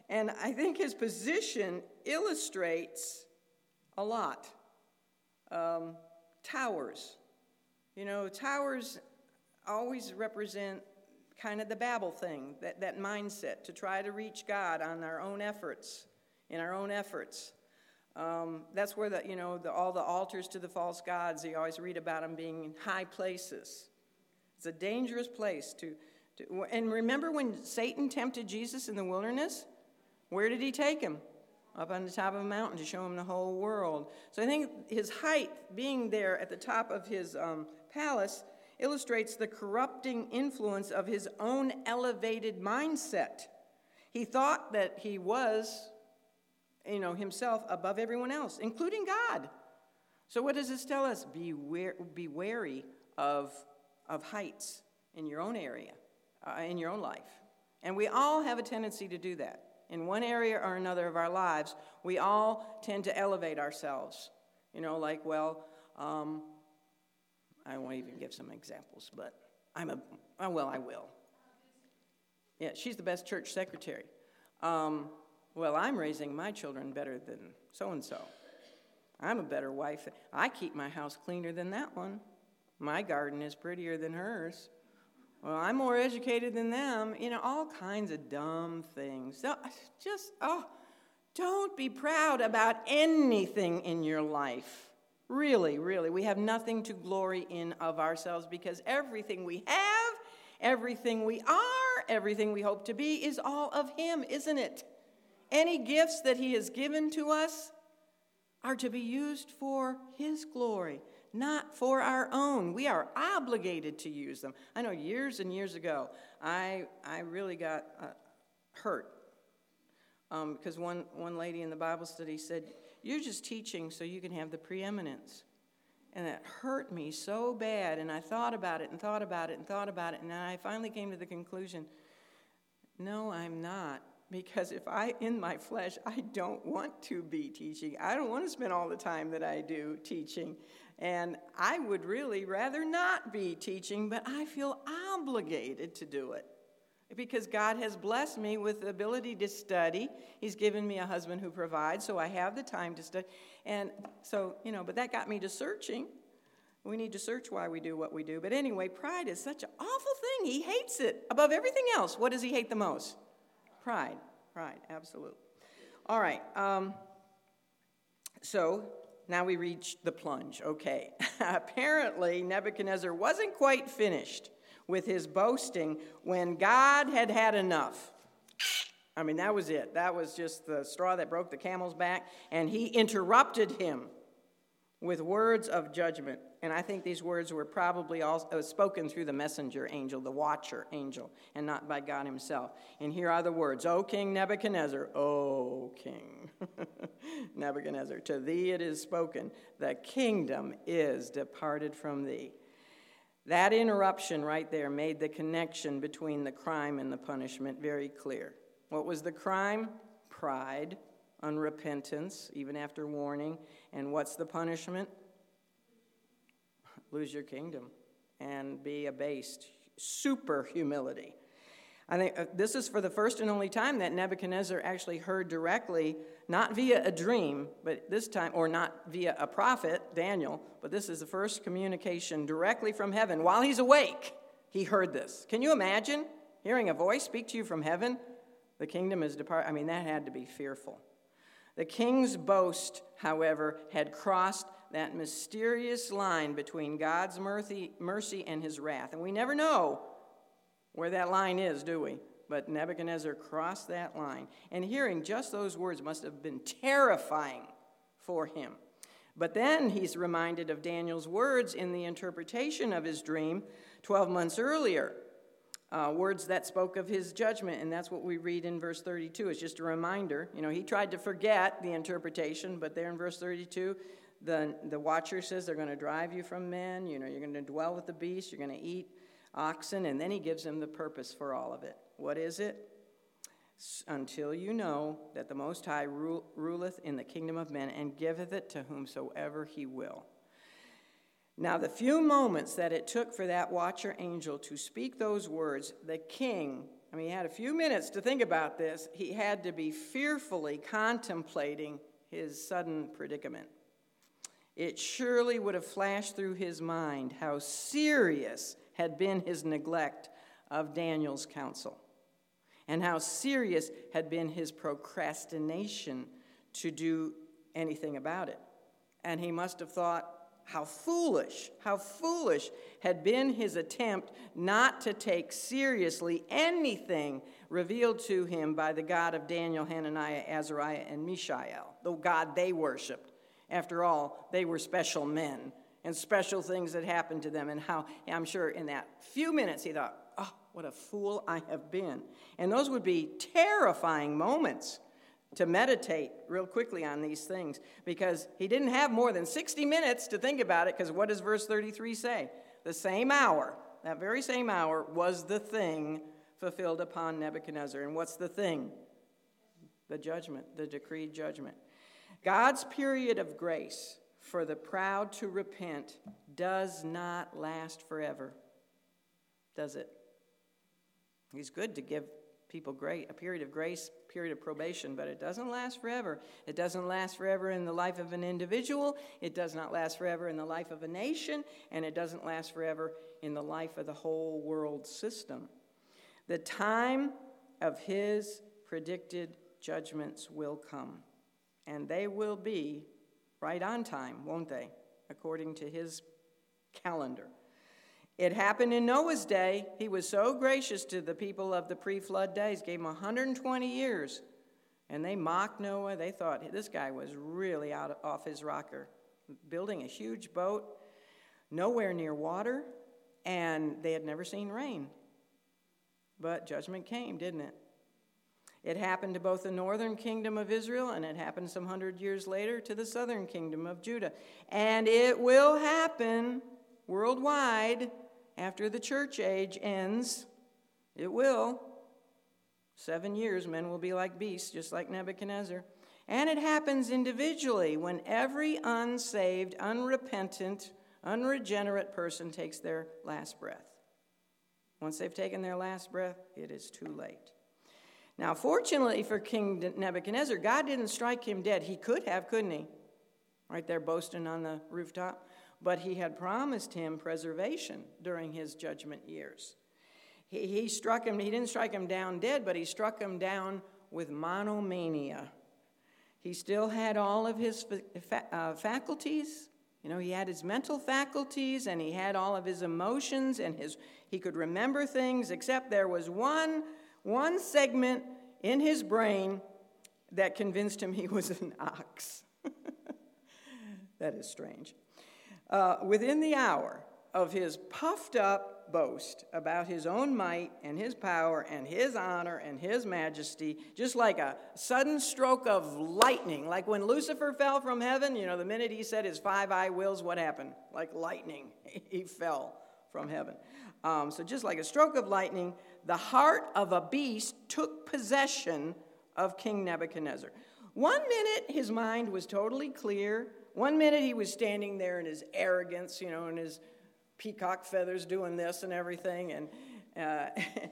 [SPEAKER 1] And I think his position illustrates a lot. Um, towers. You know, towers always represent kind of the Babel thing, that, that mindset to try to reach God on our own efforts, in our own efforts. Um, that's where the, you know, the, all the altars to the false gods, you always read about them being in high places. It's a dangerous place to, to, and remember when Satan tempted Jesus in the wilderness? Where did he take him? Up on the top of a mountain to show him the whole world. So I think his height, being there at the top of his um, palace, illustrates the corrupting influence of his own elevated mindset. He thought that he was you know, himself above everyone else, including God. So what does this tell us? Be, be wary of, of heights in your own area, uh, in your own life. And we all have a tendency to do that. In one area or another of our lives, we all tend to elevate ourselves. You know, like, well, um, I won't even give some examples, but I'm a, oh, well, I will. Yeah, she's the best church secretary. Um, well, I'm raising my children better than so and so. I'm a better wife. I keep my house cleaner than that one. My garden is prettier than hers. Well, I'm more educated than them. You know, all kinds of dumb things. So uh, just, oh, don't be proud about anything in your life. Really, really. We have nothing to glory in of ourselves because everything we have, everything we are, everything we hope to be is all of Him, isn't it? Any gifts that He has given to us are to be used for His glory, not for our own. We are obligated to use them. I know years and years ago, I, I really got uh, hurt because um, one, one lady in the Bible study said, You're just teaching so you can have the preeminence. And that hurt me so bad. And I thought about it and thought about it and thought about it. And I finally came to the conclusion no, I'm not because if I, in my flesh, I don't want to be teaching. I don't want to spend all the time that I do teaching. And I would really rather not be teaching, but I feel obligated to do it because God has blessed me with the ability to study. He's given me a husband who provides, so I have the time to study. And so, you know, but that got me to searching. We need to search why we do what we do. But anyway, pride is such an awful thing. He hates it above everything else. What does he hate the most? Pride, pride, absolutely. All right, um, so now we reach the plunge. Okay. Apparently, Nebuchadnezzar wasn't quite finished with his boasting when God had had enough. I mean, that was it. That was just the straw that broke the camel's back. And he interrupted him with words of judgment. And I think these words were probably also uh, spoken through the messenger angel, the watcher angel, and not by God himself. And here are the words O King Nebuchadnezzar, O King Nebuchadnezzar, to thee it is spoken, the kingdom is departed from thee. That interruption right there made the connection between the crime and the punishment very clear. What was the crime? Pride, unrepentance, even after warning. And what's the punishment? Lose your kingdom and be abased. Super humility. I think uh, this is for the first and only time that Nebuchadnezzar actually heard directly, not via a dream, but this time, or not via a prophet, Daniel, but this is the first communication directly from heaven. While he's awake, he heard this. Can you imagine hearing a voice speak to you from heaven? The kingdom is departed. I mean, that had to be fearful. The king's boast, however, had crossed that mysterious line between God's mercy, and his wrath. And we never know where that line is, do we? But Nebuchadnezzar crossed that line. And hearing just those words must have been terrifying for him. But then he's reminded of Daniel's words in the interpretation of his dream 12 months earlier. Uh, words that spoke of his judgment, and that's what we read in verse 32. It's just a reminder. You know, he tried to forget the interpretation, but there in verse 32, the, the watcher says they're going to drive you from men, you know, you're going to dwell with the beast, you're going to eat oxen, and then he gives them the purpose for all of it. What is it? Until you know that the Most High ruleth in the kingdom of men and giveth it to whomsoever he will. Now, the few moments that it took for that watcher angel to speak those words, the king, I mean, he had a few minutes to think about this. He had to be fearfully contemplating his sudden predicament. It surely would have flashed through his mind how serious had been his neglect of Daniel's counsel and how serious had been his procrastination to do anything about it. And he must have thought, how foolish, how foolish had been his attempt not to take seriously anything revealed to him by the God of Daniel, Hananiah, Azariah, and Mishael, the God they worshiped. After all, they were special men and special things that happened to them, and how I'm sure in that few minutes he thought, oh, what a fool I have been. And those would be terrifying moments to meditate real quickly on these things because he didn't have more than 60 minutes to think about it because what does verse 33 say? The same hour, that very same hour, was the thing fulfilled upon Nebuchadnezzar. And what's the thing? The judgment, the decreed judgment. God's period of grace for the proud to repent does not last forever, does it? He's good to give people great a period of grace, period of probation, but it doesn't last forever. It doesn't last forever in the life of an individual, it does not last forever in the life of a nation, and it doesn't last forever in the life of the whole world system. The time of his predicted judgments will come, and they will be right on time, won't they? According to his calendar. It happened in Noah's day. He was so gracious to the people of the pre flood days, gave them 120 years. And they mocked Noah. They thought this guy was really out of, off his rocker, building a huge boat, nowhere near water, and they had never seen rain. But judgment came, didn't it? It happened to both the northern kingdom of Israel and it happened some hundred years later to the southern kingdom of Judah. And it will happen worldwide after the church age ends, it will. Seven years, men will be like beasts, just like Nebuchadnezzar. And it happens individually when every unsaved, unrepentant, unregenerate person takes their last breath. Once they've taken their last breath, it is too late. Now, fortunately for King Nebuchadnezzar, God didn't strike him dead. He could have, couldn't he? Right there boasting on the rooftop but he had promised him preservation during his judgment years. He, he struck him, he didn't strike him down dead, but he struck him down with monomania. He still had all of his fa- uh, faculties. You know, he had his mental faculties and he had all of his emotions and his he could remember things except there was one one segment in his brain that convinced him he was an ox. that is strange. Uh, within the hour of his puffed up boast about his own might and his power and his honor and his majesty, just like a sudden stroke of lightning, like when Lucifer fell from heaven, you know, the minute he said his five I wills, what happened? Like lightning, he fell from heaven. Um, so, just like a stroke of lightning, the heart of a beast took possession of King Nebuchadnezzar. One minute his mind was totally clear, one minute he was standing there in his arrogance, you know, in his peacock feathers doing this and everything, and uh,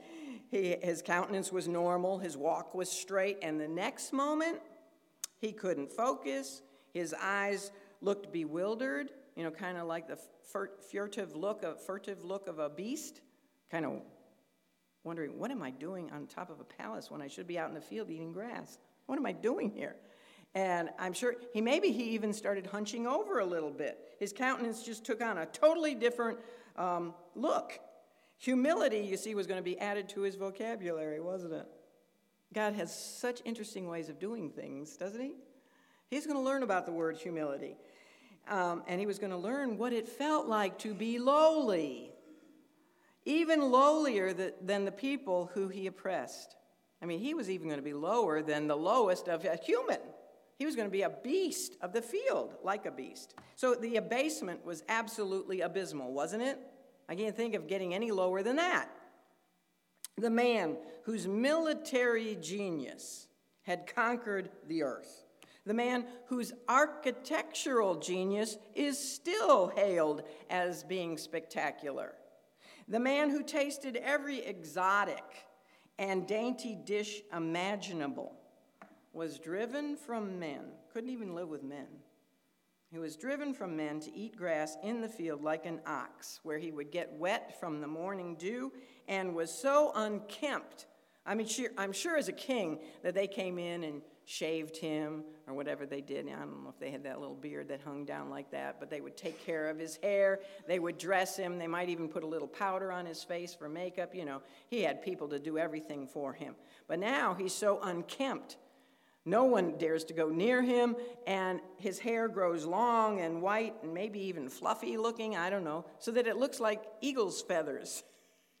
[SPEAKER 1] he, his countenance was normal, his walk was straight, and the next moment he couldn't focus. His eyes looked bewildered, you know, kind of like the furtive look of furtive look of a beast, kind of wondering, what am I doing on top of a palace when I should be out in the field eating grass? What am I doing here? And I'm sure he maybe he even started hunching over a little bit. His countenance just took on a totally different um, look. Humility, you see, was going to be added to his vocabulary, wasn't it? God has such interesting ways of doing things, doesn't he? He's going to learn about the word humility. Um, and he was going to learn what it felt like to be lowly, even lowlier than the people who he oppressed. I mean, he was even going to be lower than the lowest of a human. He was going to be a beast of the field, like a beast. So the abasement was absolutely abysmal, wasn't it? I can't think of getting any lower than that. The man whose military genius had conquered the earth, the man whose architectural genius is still hailed as being spectacular, the man who tasted every exotic and dainty dish imaginable was driven from men, couldn't even live with men. He was driven from men to eat grass in the field like an ox, where he would get wet from the morning dew, and was so unkempt. I mean, I'm sure as a king that they came in and shaved him or whatever they did. I don't know if they had that little beard that hung down like that, but they would take care of his hair. They would dress him. They might even put a little powder on his face for makeup. You know, he had people to do everything for him. But now he's so unkempt no one dares to go near him, and his hair grows long and white and maybe even fluffy looking, I don't know, so that it looks like eagle's feathers.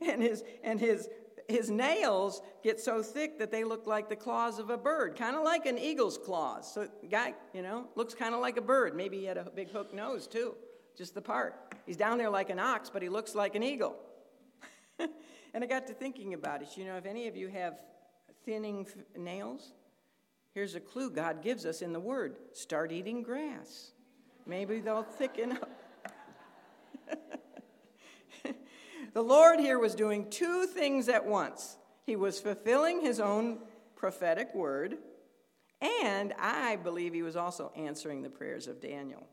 [SPEAKER 1] and his, and his, his nails get so thick that they look like the claws of a bird, kind of like an eagle's claws. So, guy, you know, looks kind of like a bird. Maybe he had a big hook nose, too, just the part. He's down there like an ox, but he looks like an eagle. and I got to thinking about it. You know, if any of you have thinning f- nails? Here's a clue God gives us in the Word start eating grass. Maybe they'll thicken up. the Lord here was doing two things at once. He was fulfilling his own prophetic word, and I believe he was also answering the prayers of Daniel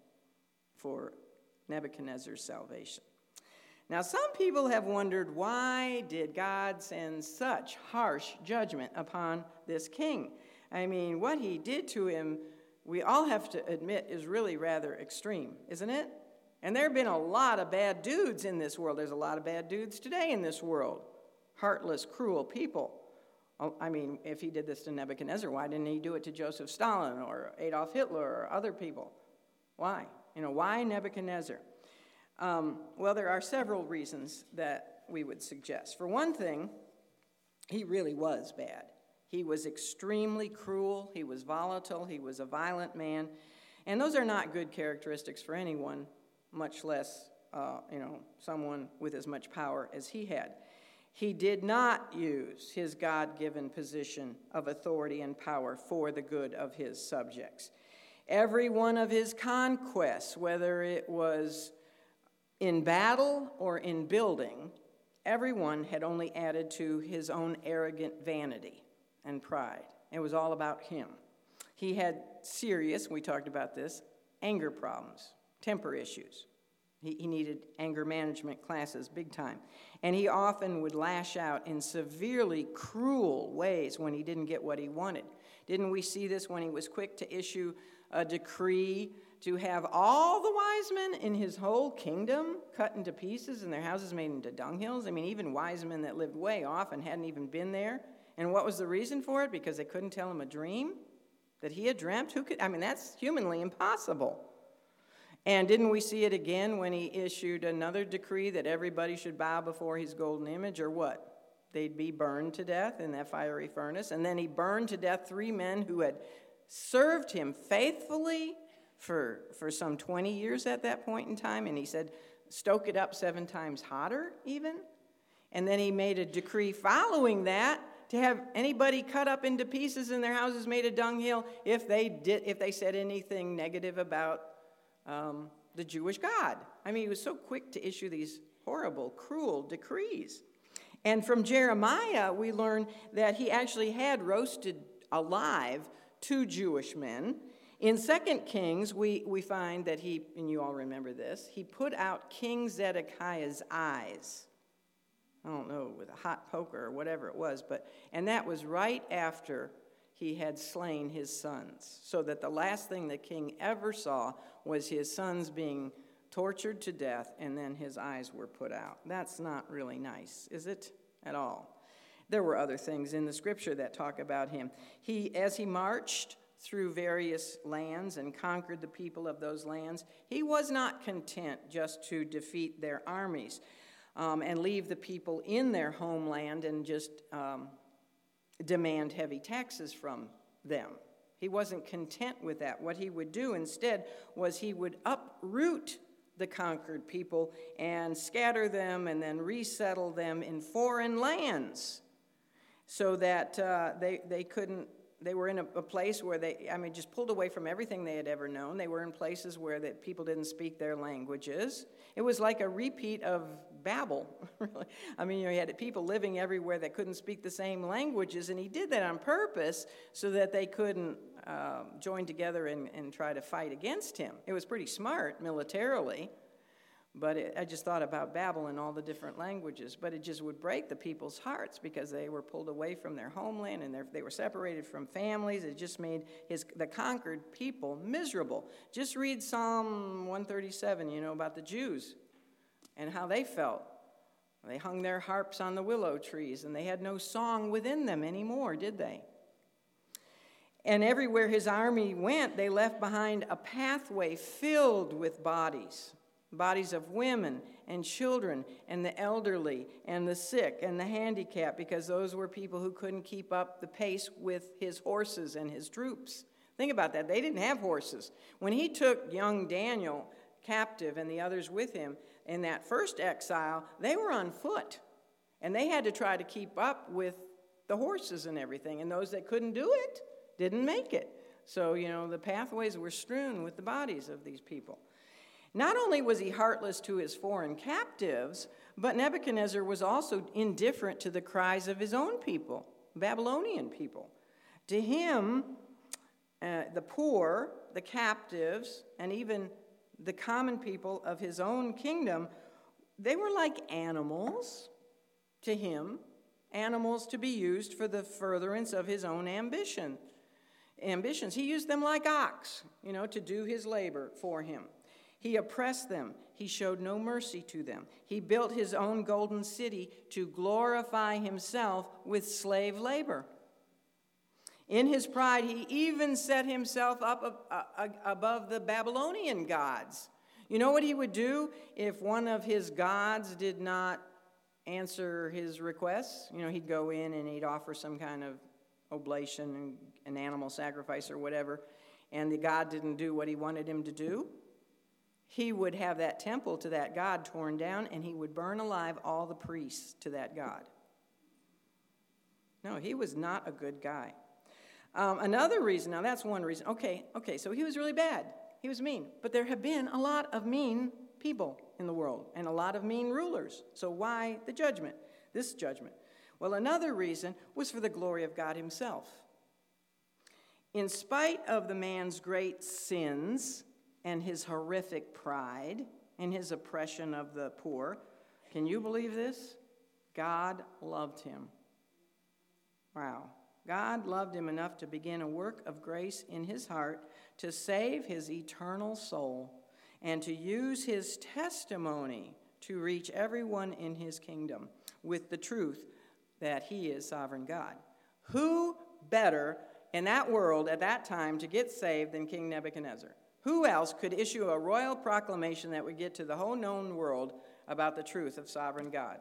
[SPEAKER 1] for Nebuchadnezzar's salvation. Now, some people have wondered why did God send such harsh judgment upon this king? I mean, what he did to him, we all have to admit, is really rather extreme, isn't it? And there have been a lot of bad dudes in this world. There's a lot of bad dudes today in this world. Heartless, cruel people. Oh, I mean, if he did this to Nebuchadnezzar, why didn't he do it to Joseph Stalin or Adolf Hitler or other people? Why? You know, why Nebuchadnezzar? Um, well, there are several reasons that we would suggest. For one thing, he really was bad. He was extremely cruel, he was volatile, he was a violent man, and those are not good characteristics for anyone, much less, uh, you know, someone with as much power as he had. He did not use his God given position of authority and power for the good of his subjects. Every one of his conquests, whether it was in battle or in building, everyone had only added to his own arrogant vanity and pride. It was all about him. He had serious, we talked about this, anger problems, temper issues. He, he needed anger management classes big time. And he often would lash out in severely cruel ways when he didn't get what he wanted. Didn't we see this when he was quick to issue a decree to have all the wise men in his whole kingdom cut into pieces and their houses made into dunghills. I mean, even wise men that lived way off and hadn't even been there. And what was the reason for it? Because they couldn't tell him a dream that he had dreamt? Who could? I mean, that's humanly impossible. And didn't we see it again when he issued another decree that everybody should bow before his golden image, or what? They'd be burned to death in that fiery furnace. And then he burned to death three men who had served him faithfully for, for some 20 years at that point in time, and he said, stoke it up seven times hotter, even. And then he made a decree following that to have anybody cut up into pieces and their houses made a dunghill if they did if they said anything negative about um, the Jewish God. I mean, he was so quick to issue these horrible, cruel decrees. And from Jeremiah, we learn that he actually had roasted alive two Jewish men in 2 Kings, we, we find that he, and you all remember this, he put out King Zedekiah's eyes. I don't know, with a hot poker or whatever it was, but, and that was right after he had slain his sons. So that the last thing the king ever saw was his sons being tortured to death and then his eyes were put out. That's not really nice, is it? At all. There were other things in the scripture that talk about him. He, as he marched through various lands and conquered the people of those lands, he was not content just to defeat their armies um, and leave the people in their homeland and just um, demand heavy taxes from them. He wasn't content with that. What he would do instead was he would uproot the conquered people and scatter them and then resettle them in foreign lands so that uh, they, they couldn't they were in a, a, place where they, I mean, just pulled away from everything they had ever known. They were in places where that people didn't speak their languages. It was like a repeat of Babel. I mean, you, know, you had people living everywhere that couldn't speak the same languages, and he did that on purpose so that they couldn't um, join together and, and try to fight against him. It was pretty smart militarily, but it, I just thought about Babel and all the different languages. But it just would break the people's hearts because they were pulled away from their homeland and they were separated from families. It just made his, the conquered people miserable. Just read Psalm 137, you know, about the Jews and how they felt. They hung their harps on the willow trees and they had no song within them anymore, did they? And everywhere his army went, they left behind a pathway filled with bodies bodies of women and children and the elderly and the sick and the handicapped, because those were people who couldn't keep up the pace with his horses and his troops. Think about that. They didn't have horses. When he took young Daniel captive and the others with him in that first exile, they were on foot. And they had to try to keep up with the horses and everything. And those that couldn't do it, didn't make it. So, you know, the pathways were strewn with the bodies of these people. Not only was he heartless to his foreign captives, but Nebuchadnezzar was also indifferent to the cries of his own people, Babylonian people. To him, uh, the poor, the captives, and even the common people of his own kingdom, they were like animals to him, animals to be used for the furtherance of his own ambition ambitions. He used them like ox, you know, to do his labor for him. He oppressed them. He showed no mercy to them. He built his own golden city to glorify himself with slave labor. In his pride, he even set himself up uh, above the Babylonian gods. You know what he would do if one of his gods did not answer his requests? You know, he'd go in and he'd offer some kind of oblation, an animal sacrifice, or whatever, and the God didn't do what he wanted him to do, he would have that temple to that God torn down and he would burn alive all the priests to that God. No, he was not a good guy. Um, another reason, now that's one reason. Okay, okay, so he was really bad. He was mean. But there have been a lot of mean people in the world and a lot of mean rulers. So why the judgment? This judgment. Well, another reason was for the glory of God Himself. In spite of the man's great sins and his horrific pride and his oppression of the poor, can you believe this? God loved him. Wow. God loved him enough to begin a work of grace in his heart to save his eternal soul and to use his testimony to reach everyone in his kingdom with the truth that he is sovereign God. Who better in that world at that time to get saved than King Nebuchadnezzar? Who else could issue a royal proclamation that would get to the whole known world about the truth of sovereign God?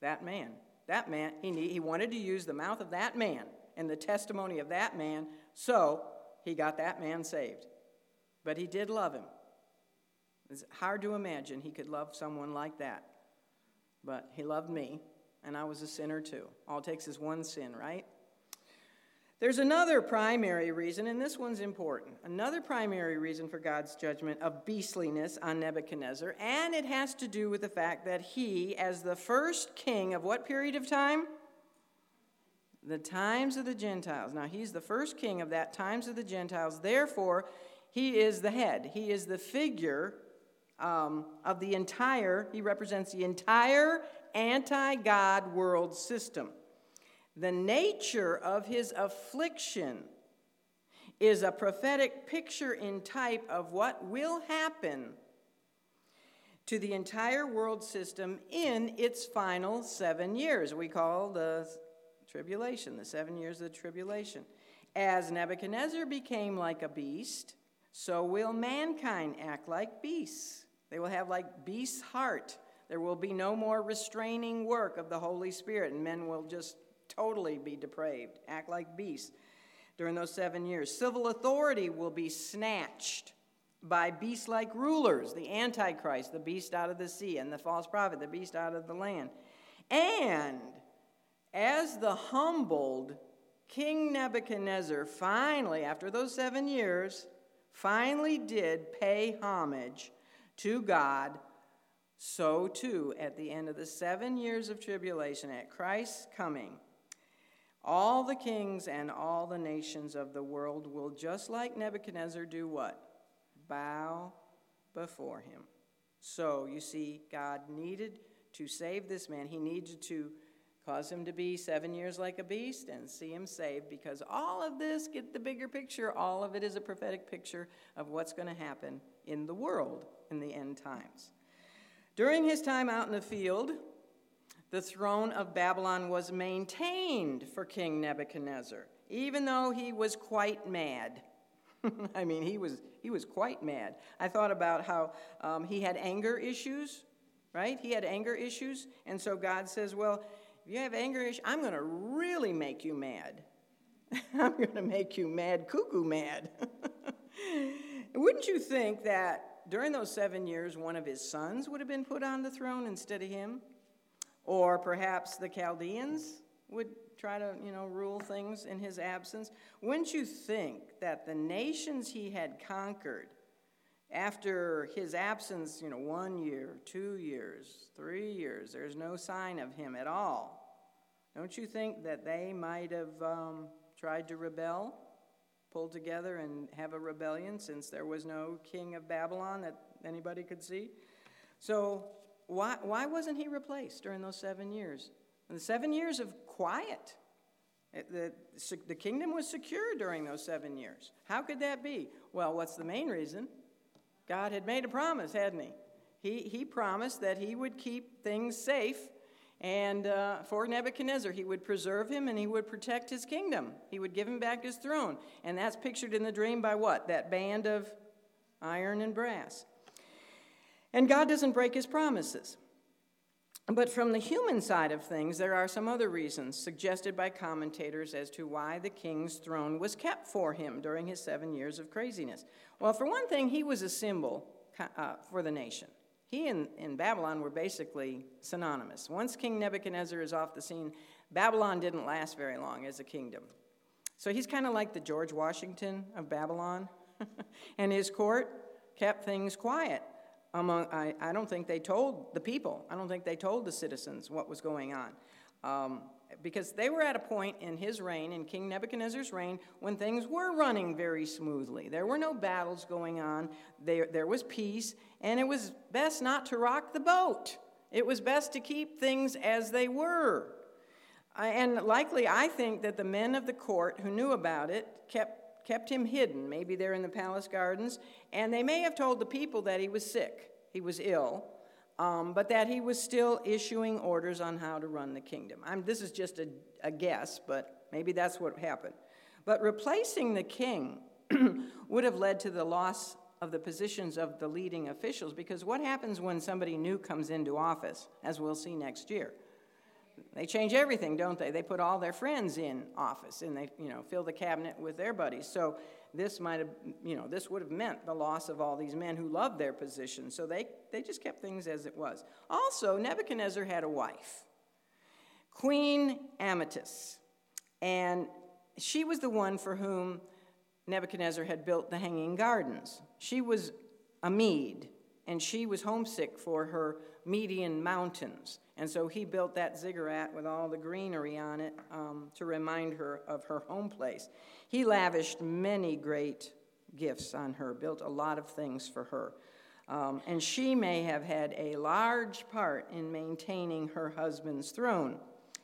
[SPEAKER 1] That man. That man, he, he wanted to use the mouth of that man and the testimony of that man, so he got that man saved. But he did love him. It's hard to imagine he could love someone like that. But he loved me, and I was a sinner too. All it takes is one sin, right? There's another primary reason, and this one's important. Another primary reason for God's judgment of beastliness on Nebuchadnezzar, and it has to do with the fact that he, as the first king of what period of time? The times of the Gentiles. Now, he's the first king of that times of the Gentiles. Therefore, he is the head. He is the figure um, of the entire, he represents the entire anti God world system. The nature of his affliction is a prophetic picture in type of what will happen to the entire world system in its final seven years. We call the tribulation, the seven years of the tribulation. As Nebuchadnezzar became like a beast, so will mankind act like beasts. They will have like beast's heart. There will be no more restraining work of the Holy Spirit, and men will just totally be depraved, act like beasts during those seven years. Civil authority will be snatched by beast like rulers the Antichrist, the beast out of the sea, and the false prophet, the beast out of the land. And as the humbled King Nebuchadnezzar finally, after those seven years, finally did pay homage to God, so too at the end of the seven years of tribulation, at Christ's coming, All the kings and all the nations of the world will, just like Nebuchadnezzar, do what? Bow before him. So, you see, God needed to save this man. He needed to cause him to be seven years like a beast and see him saved because all of this, get the bigger picture, all of it is a prophetic picture of what's going to happen in the world in the end times. During his time out in the field, the throne of Babylon was maintained for King Nebuchadnezzar, even though he was quite mad. I mean, he was, he was quite mad. I thought about how um, he had anger issues, right? He had anger issues. And so God says, Well, if you have anger issues, I'm going to really make you mad. I'm going to make you mad, cuckoo mad. Wouldn't you think that during those seven years, one of his sons would have been put on the throne instead of him? Or perhaps the Chaldeans would try to, you know, rule things in his absence. Wouldn't you think that the nations he had conquered after his absence, you know, one year, two years, three years, there's no sign of him at all. Don't you think that they might have um, tried to rebel, pull together and have a rebellion since there was no king of Babylon that anybody could see? So, why, why wasn't he replaced during those seven years? the seven years of quiet. The, the kingdom was secure during those seven years. How could that be? Well, what's the main reason? God had made a promise, hadn't he? He, he promised that he would keep things safe, and uh, for Nebuchadnezzar, he would preserve him and he would protect his kingdom. He would give him back his throne. And that's pictured in the dream by what? That band of iron and brass. And God doesn't break his promises. But from the human side of things, there are some other reasons suggested by commentators as to why the king's throne was kept for him during his seven years of craziness. Well, for one thing, he was a symbol uh, for the nation. He and, and Babylon were basically synonymous. Once King Nebuchadnezzar is off the scene, Babylon didn't last very long as a kingdom. So he's kind of like the George Washington of Babylon, and his court kept things quiet among, I, I don't think they told the people, I don't think they told the citizens what was going on. Um, because they were at a point in his reign, in King Nebuchadnezzar's reign, when things were running very smoothly. There were no battles going on, there, there was peace, and it was best not to rock the boat. It was best to keep things as they were. And likely, I think that the men of the court who knew about it kept kept him hidden. Maybe they're in the palace gardens. And they may have told the people that he was sick, he was ill, um, but that he was still issuing orders on how to run the kingdom. I'm, this is just a, a guess, but maybe that's what happened. But replacing the king would have led to the loss of the positions of the leading officials because what happens when somebody new comes into office, as we'll see next year? They change everything, don't they? They put all their friends in office and they, you know, fill the cabinet with their buddies. So this might have, you know, this would have meant the loss of all these men who loved their position. So they, they just kept things as it was. Also, Nebuchadnezzar had a wife, Queen Amytis. And she was the one for whom Nebuchadnezzar had built the Hanging Gardens. She was a Mede, and she was homesick for her Median mountains. And so he built that ziggurat with all the greenery on it um, to remind her of her home place. He lavished many great gifts on her, built a lot of things for her. Um, and she may have had a large part in maintaining her husband's throne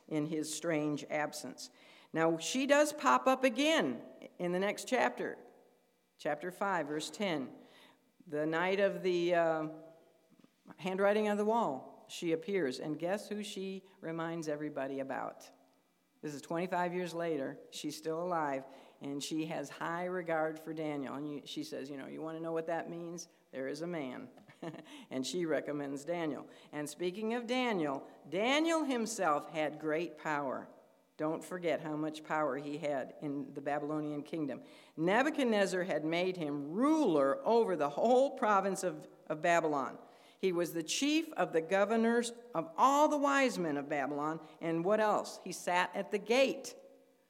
[SPEAKER 1] in his strange absence. Now, she does pop up again in the next chapter, chapter 5, verse 10. The night of the uh, handwriting on the wall she appears. And guess who she reminds everybody about? This is 25 years later. She's still alive, and she has high regard for Daniel. And you, she says, You know, you want to know what that means? There is a man. and she recommends Daniel. And speaking of Daniel, Daniel himself had great power. Don't forget how much power he had in the Babylonian kingdom. Nebuchadnezzar had made him ruler over the whole province of, of Babylon. He was the chief of the governors of all the wise men of Babylon. And what else? He sat at the gate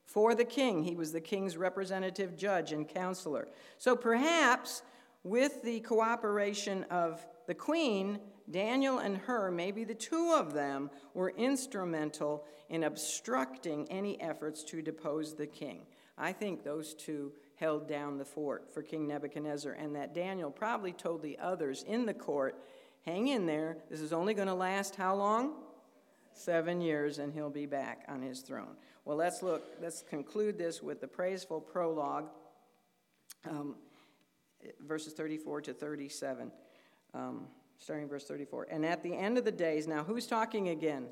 [SPEAKER 1] for the king. He was the king's representative judge and counselor. So perhaps with the cooperation of the queen, Daniel and her, maybe the two of them, were instrumental in obstructing any efforts to depose the king. I think those two held down the fort for King Nebuchadnezzar, and that Daniel probably told the others in the court, hang in there, this is only going to last how long? Seven years, and he'll be back on his throne. Well, let's look, let's conclude this with the praiseful prologue, um, verses 34 to 37, um, starting verse 34. And at the end of the days, now who's talking again?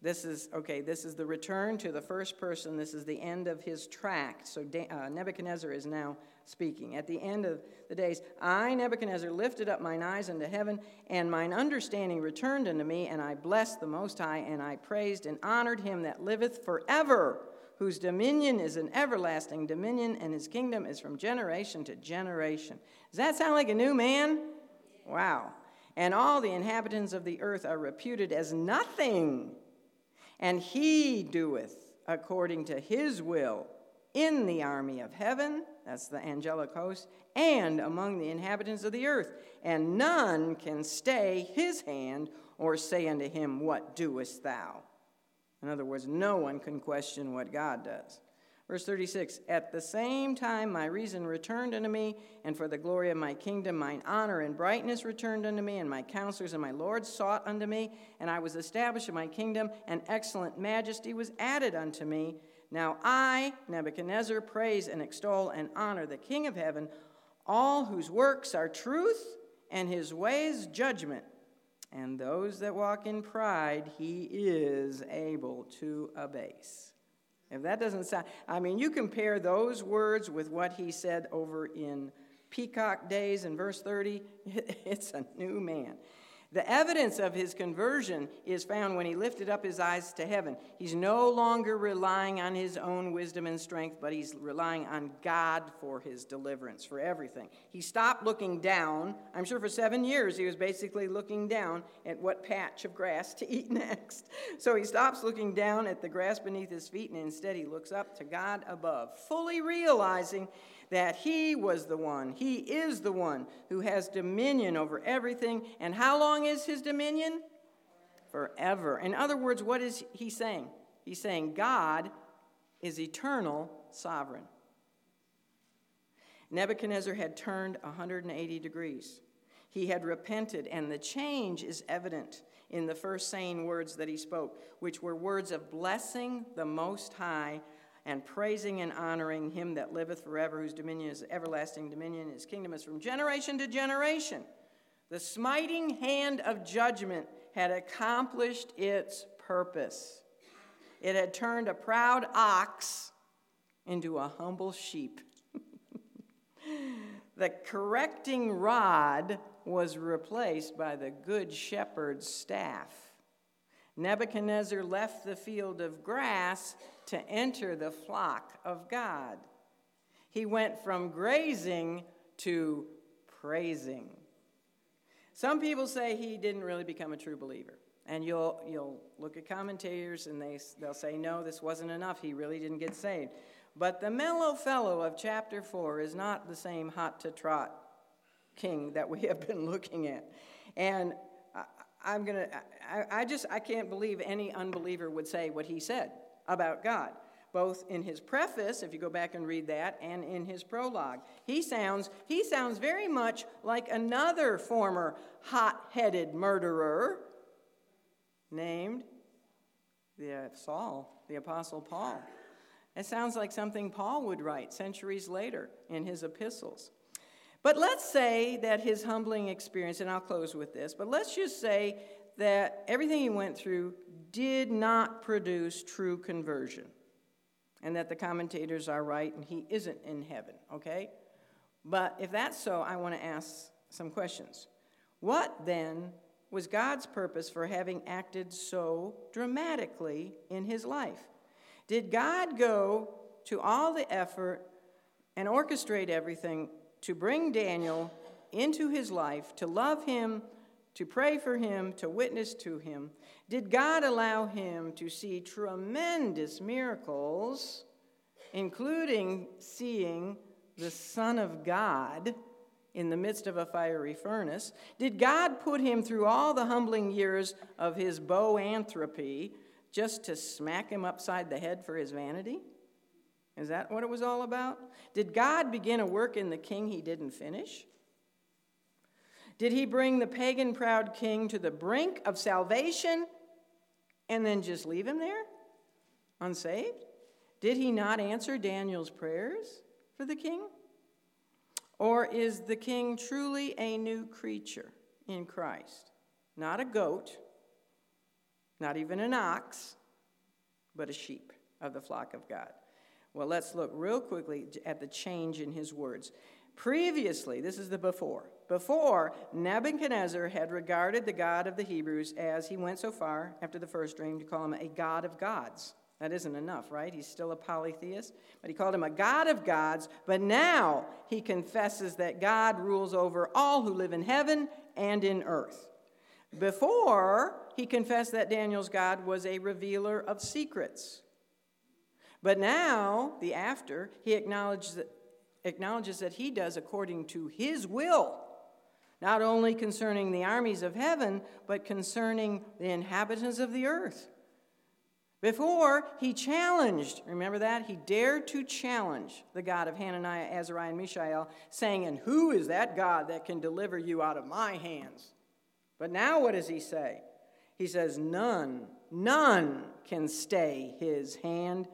[SPEAKER 1] This is, okay, this is the return to the first person. This is the end of his tract. So uh, Nebuchadnezzar is now speaking. At the end of the days, I, Nebuchadnezzar, lifted up mine eyes unto heaven, and mine understanding returned unto me, and I blessed the Most High, and I praised and honored him that liveth forever, whose dominion is an everlasting dominion, and his kingdom is from generation to generation. Does that sound like a new man? Wow. And all the inhabitants of the earth are reputed as nothing and he doeth according to his will in the army of heaven, that's the angelic host, and among the inhabitants of the earth. And none can stay his hand or say unto him, What doest thou? In other words, no one can question what God does. Verse 36 At the same time my reason returned unto me, and for the glory of my kingdom mine honor and brightness returned unto me, and my counselors and my lords sought unto me, and I was established in my kingdom, and excellent majesty was added unto me. Now I, Nebuchadnezzar, praise and extol and honor the King of heaven, all whose works are truth, and his ways judgment. And those that walk in pride, he is able to abase. If that doesn't sound, I mean, you compare those words with what he said over in Peacock Days in verse 30, it's a new man. The evidence of his conversion is found when he lifted up his eyes to heaven. He's no longer relying on his own wisdom and strength, but he's relying on God for his deliverance, for everything. He stopped looking down. I'm sure for seven years he was basically looking down at what patch of grass to eat next. So he stops looking down at the grass beneath his feet and instead he looks up to God above, fully realizing that he was the one, he is the one who has dominion over everything. And how long is his dominion? Forever. In other words, what is he saying? He's saying God is eternal sovereign. Nebuchadnezzar had turned 180 degrees. He had repented, and the change is evident in the first saying words that he spoke, which were words of blessing the Most High and praising and honoring him that liveth forever, whose dominion is everlasting dominion, his kingdom is from generation to generation. The smiting hand of judgment had accomplished its purpose. It had turned a proud ox into a humble sheep. the correcting rod was replaced by the good shepherd's staff. Nebuchadnezzar left the field of grass to enter the flock of God. He went from grazing to praising. Some people say he didn't really become a true believer. And you'll, you'll look at commentators and they, they'll say, no, this wasn't enough. He really didn't get saved. But the mellow fellow of chapter 4 is not the same hot to trot king that we have been looking at. And I, am going to, I just, I can't believe any unbeliever would say what he said about God, both in his preface, if you go back and read that, and in his prologue. He sounds, he sounds very much like another former hot headed murderer named the, uh, Saul, the Apostle Paul. It sounds like something Paul would write centuries later in his epistles. But let's say that his humbling experience, and I'll close with this, but let's just say that everything he went through did not produce true conversion, and that the commentators are right and he isn't in heaven, okay? But if that's so, I want to ask some questions. What then was God's purpose for having acted so dramatically in his life? Did God go to all the effort and orchestrate everything to bring Daniel into his life, to love him to pray for him, to witness to him, did God allow him to see tremendous miracles, including seeing the Son of God in the midst of a fiery furnace? Did God put him through all the humbling years of his boanthropy just to smack him upside the head for his vanity? Is that what it was all about? Did God begin a work in the king he didn't finish? Did he bring the pagan proud king to the brink of salvation and then just leave him there, unsaved? Did he not answer Daniel's prayers for the king? Or is the king truly a new creature in Christ? Not a goat, not even an ox, but a sheep of the flock of God. Well, let's look real quickly at the change in his words. Previously, this is the before. Before, Nebuchadnezzar had regarded the God of the Hebrews as he went so far after the first dream to call him a God of gods. That isn't enough, right? He's still a polytheist. But he called him a God of gods. But now he confesses that God rules over all who live in heaven and in earth. Before, he confessed that Daniel's God was a revealer of secrets. But now, the after, he acknowledges that, acknowledges that he does according to his will not only concerning the armies of heaven, but concerning the inhabitants of the earth. Before, he challenged, remember that? He dared to challenge the God of Hananiah, Azariah, and Mishael, saying, And who is that God that can deliver you out of my hands? But now, what does he say? He says, None, none can stay his hand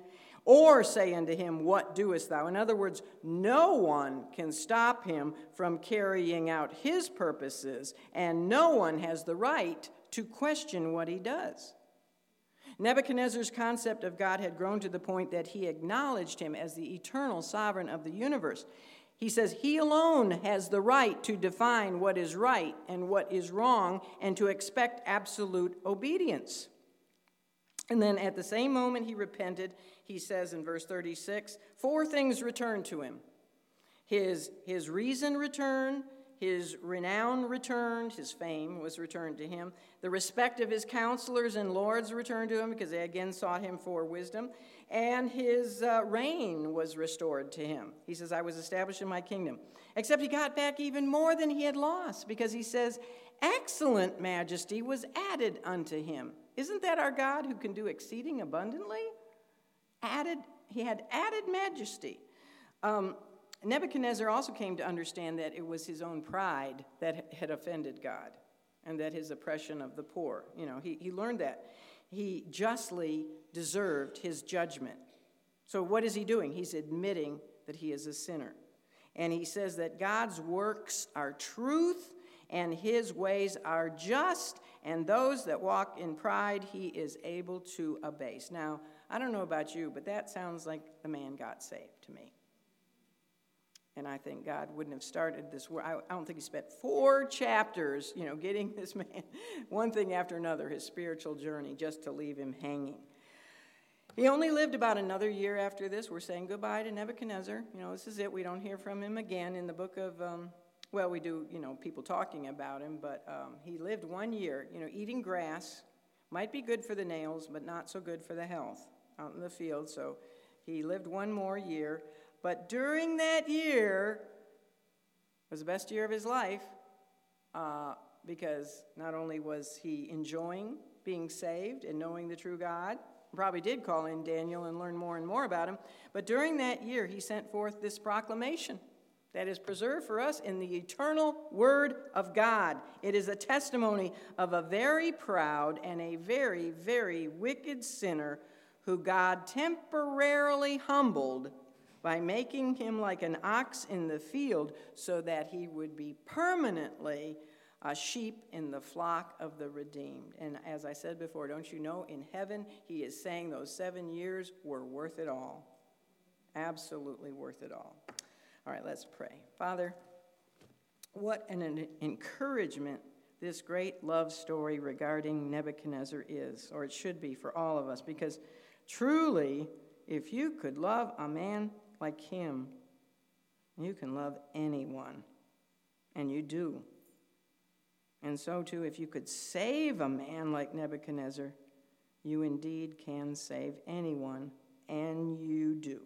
[SPEAKER 1] or say unto him, What doest thou? In other words, no one can stop him from carrying out his purposes, and no one has the right to question what he does. Nebuchadnezzar's concept of God had grown to the point that he acknowledged him as the eternal sovereign of the universe. He says he alone has the right to define what is right and what is wrong and to expect absolute obedience. And then at the same moment he repented, he says in verse 36 four things returned to him his, his reason returned, his renown returned, his fame was returned to him, the respect of his counselors and lords returned to him because they again sought him for wisdom, and his uh, reign was restored to him. He says, I was established in my kingdom. Except he got back even more than he had lost because he says, Excellent majesty was added unto him. Isn't that our God who can do exceeding abundantly? Added, he had added majesty. Um, Nebuchadnezzar also came to understand that it was his own pride that had offended God and that his oppression of the poor. You know, he, he learned that. He justly deserved his judgment. So, what is he doing? He's admitting that he is a sinner. And he says that God's works are truth and his ways are just, and those that walk in pride he is able to abase. Now, I don't know about you, but that sounds like the man got saved to me. And I think God wouldn't have started this. I don't think he spent four chapters, you know, getting this man one thing after another, his spiritual journey, just to leave him hanging. He only lived about another year after this. We're saying goodbye to Nebuchadnezzar. You know, this is it. We don't hear from him again in the book of, um, well, we do, you know, people talking about him, but um, he lived one year, you know, eating grass. Might be good for the nails, but not so good for the health out in the field. So he lived one more year. But during that year was the best year of his life uh, because not only was he enjoying being saved and knowing the true God, probably did call in Daniel and learn more and more about him, but during that year he sent forth this proclamation that is preserved for us in the eternal Word of God. It is a testimony of a very proud and a very, very wicked sinner who God temporarily humbled by making him like an ox in the field so that he would be permanently a sheep in the flock of the redeemed. And as I said before, don't you know, in heaven, he is saying those seven years were worth it all. Absolutely worth it all. All right, let's pray. Father, what an encouragement this great love story regarding Nebuchadnezzar is, or it should be for all of us, because truly, if you could love a man like him, you can love anyone. And you do. And so, too, if you could save a man like Nebuchadnezzar, you indeed can save anyone, and you do.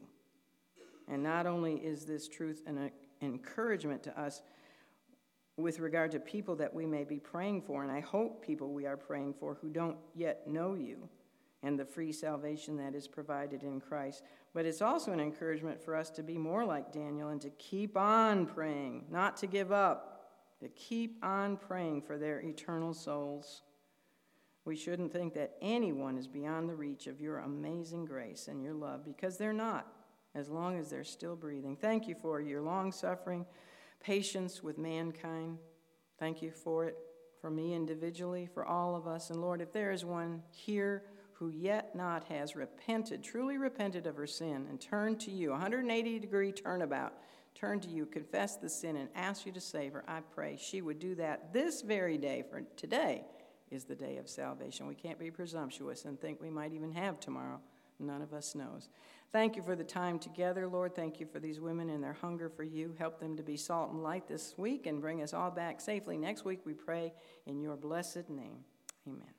[SPEAKER 1] And not only is this truth an encouragement to us, with regard to people that we may be praying for, and I hope people we are praying for who don't yet know you and the free salvation that is provided in Christ. But it's also an encouragement for us to be more like Daniel and to keep on praying, not to give up, to keep on praying for their eternal souls. We shouldn't think that anyone is beyond the reach of your amazing grace and your love because they're not, as long as they're still breathing. Thank you for your long suffering patience with mankind. Thank you for it, for me individually, for all of us. And Lord, if there is one here who yet not has repented, truly repented of her sin, and turned to you, 180 degree turnabout, turned to you, confessed the sin, and asked you to save her, I pray she would do that this very day, for today is the day of salvation. We can't be presumptuous and think we might even have tomorrow. None of us knows. Thank you for the time together, Lord. Thank you for these women and their hunger for you. Help them to be salt and light this week and bring us all back safely next week, we pray in your blessed name. Amen.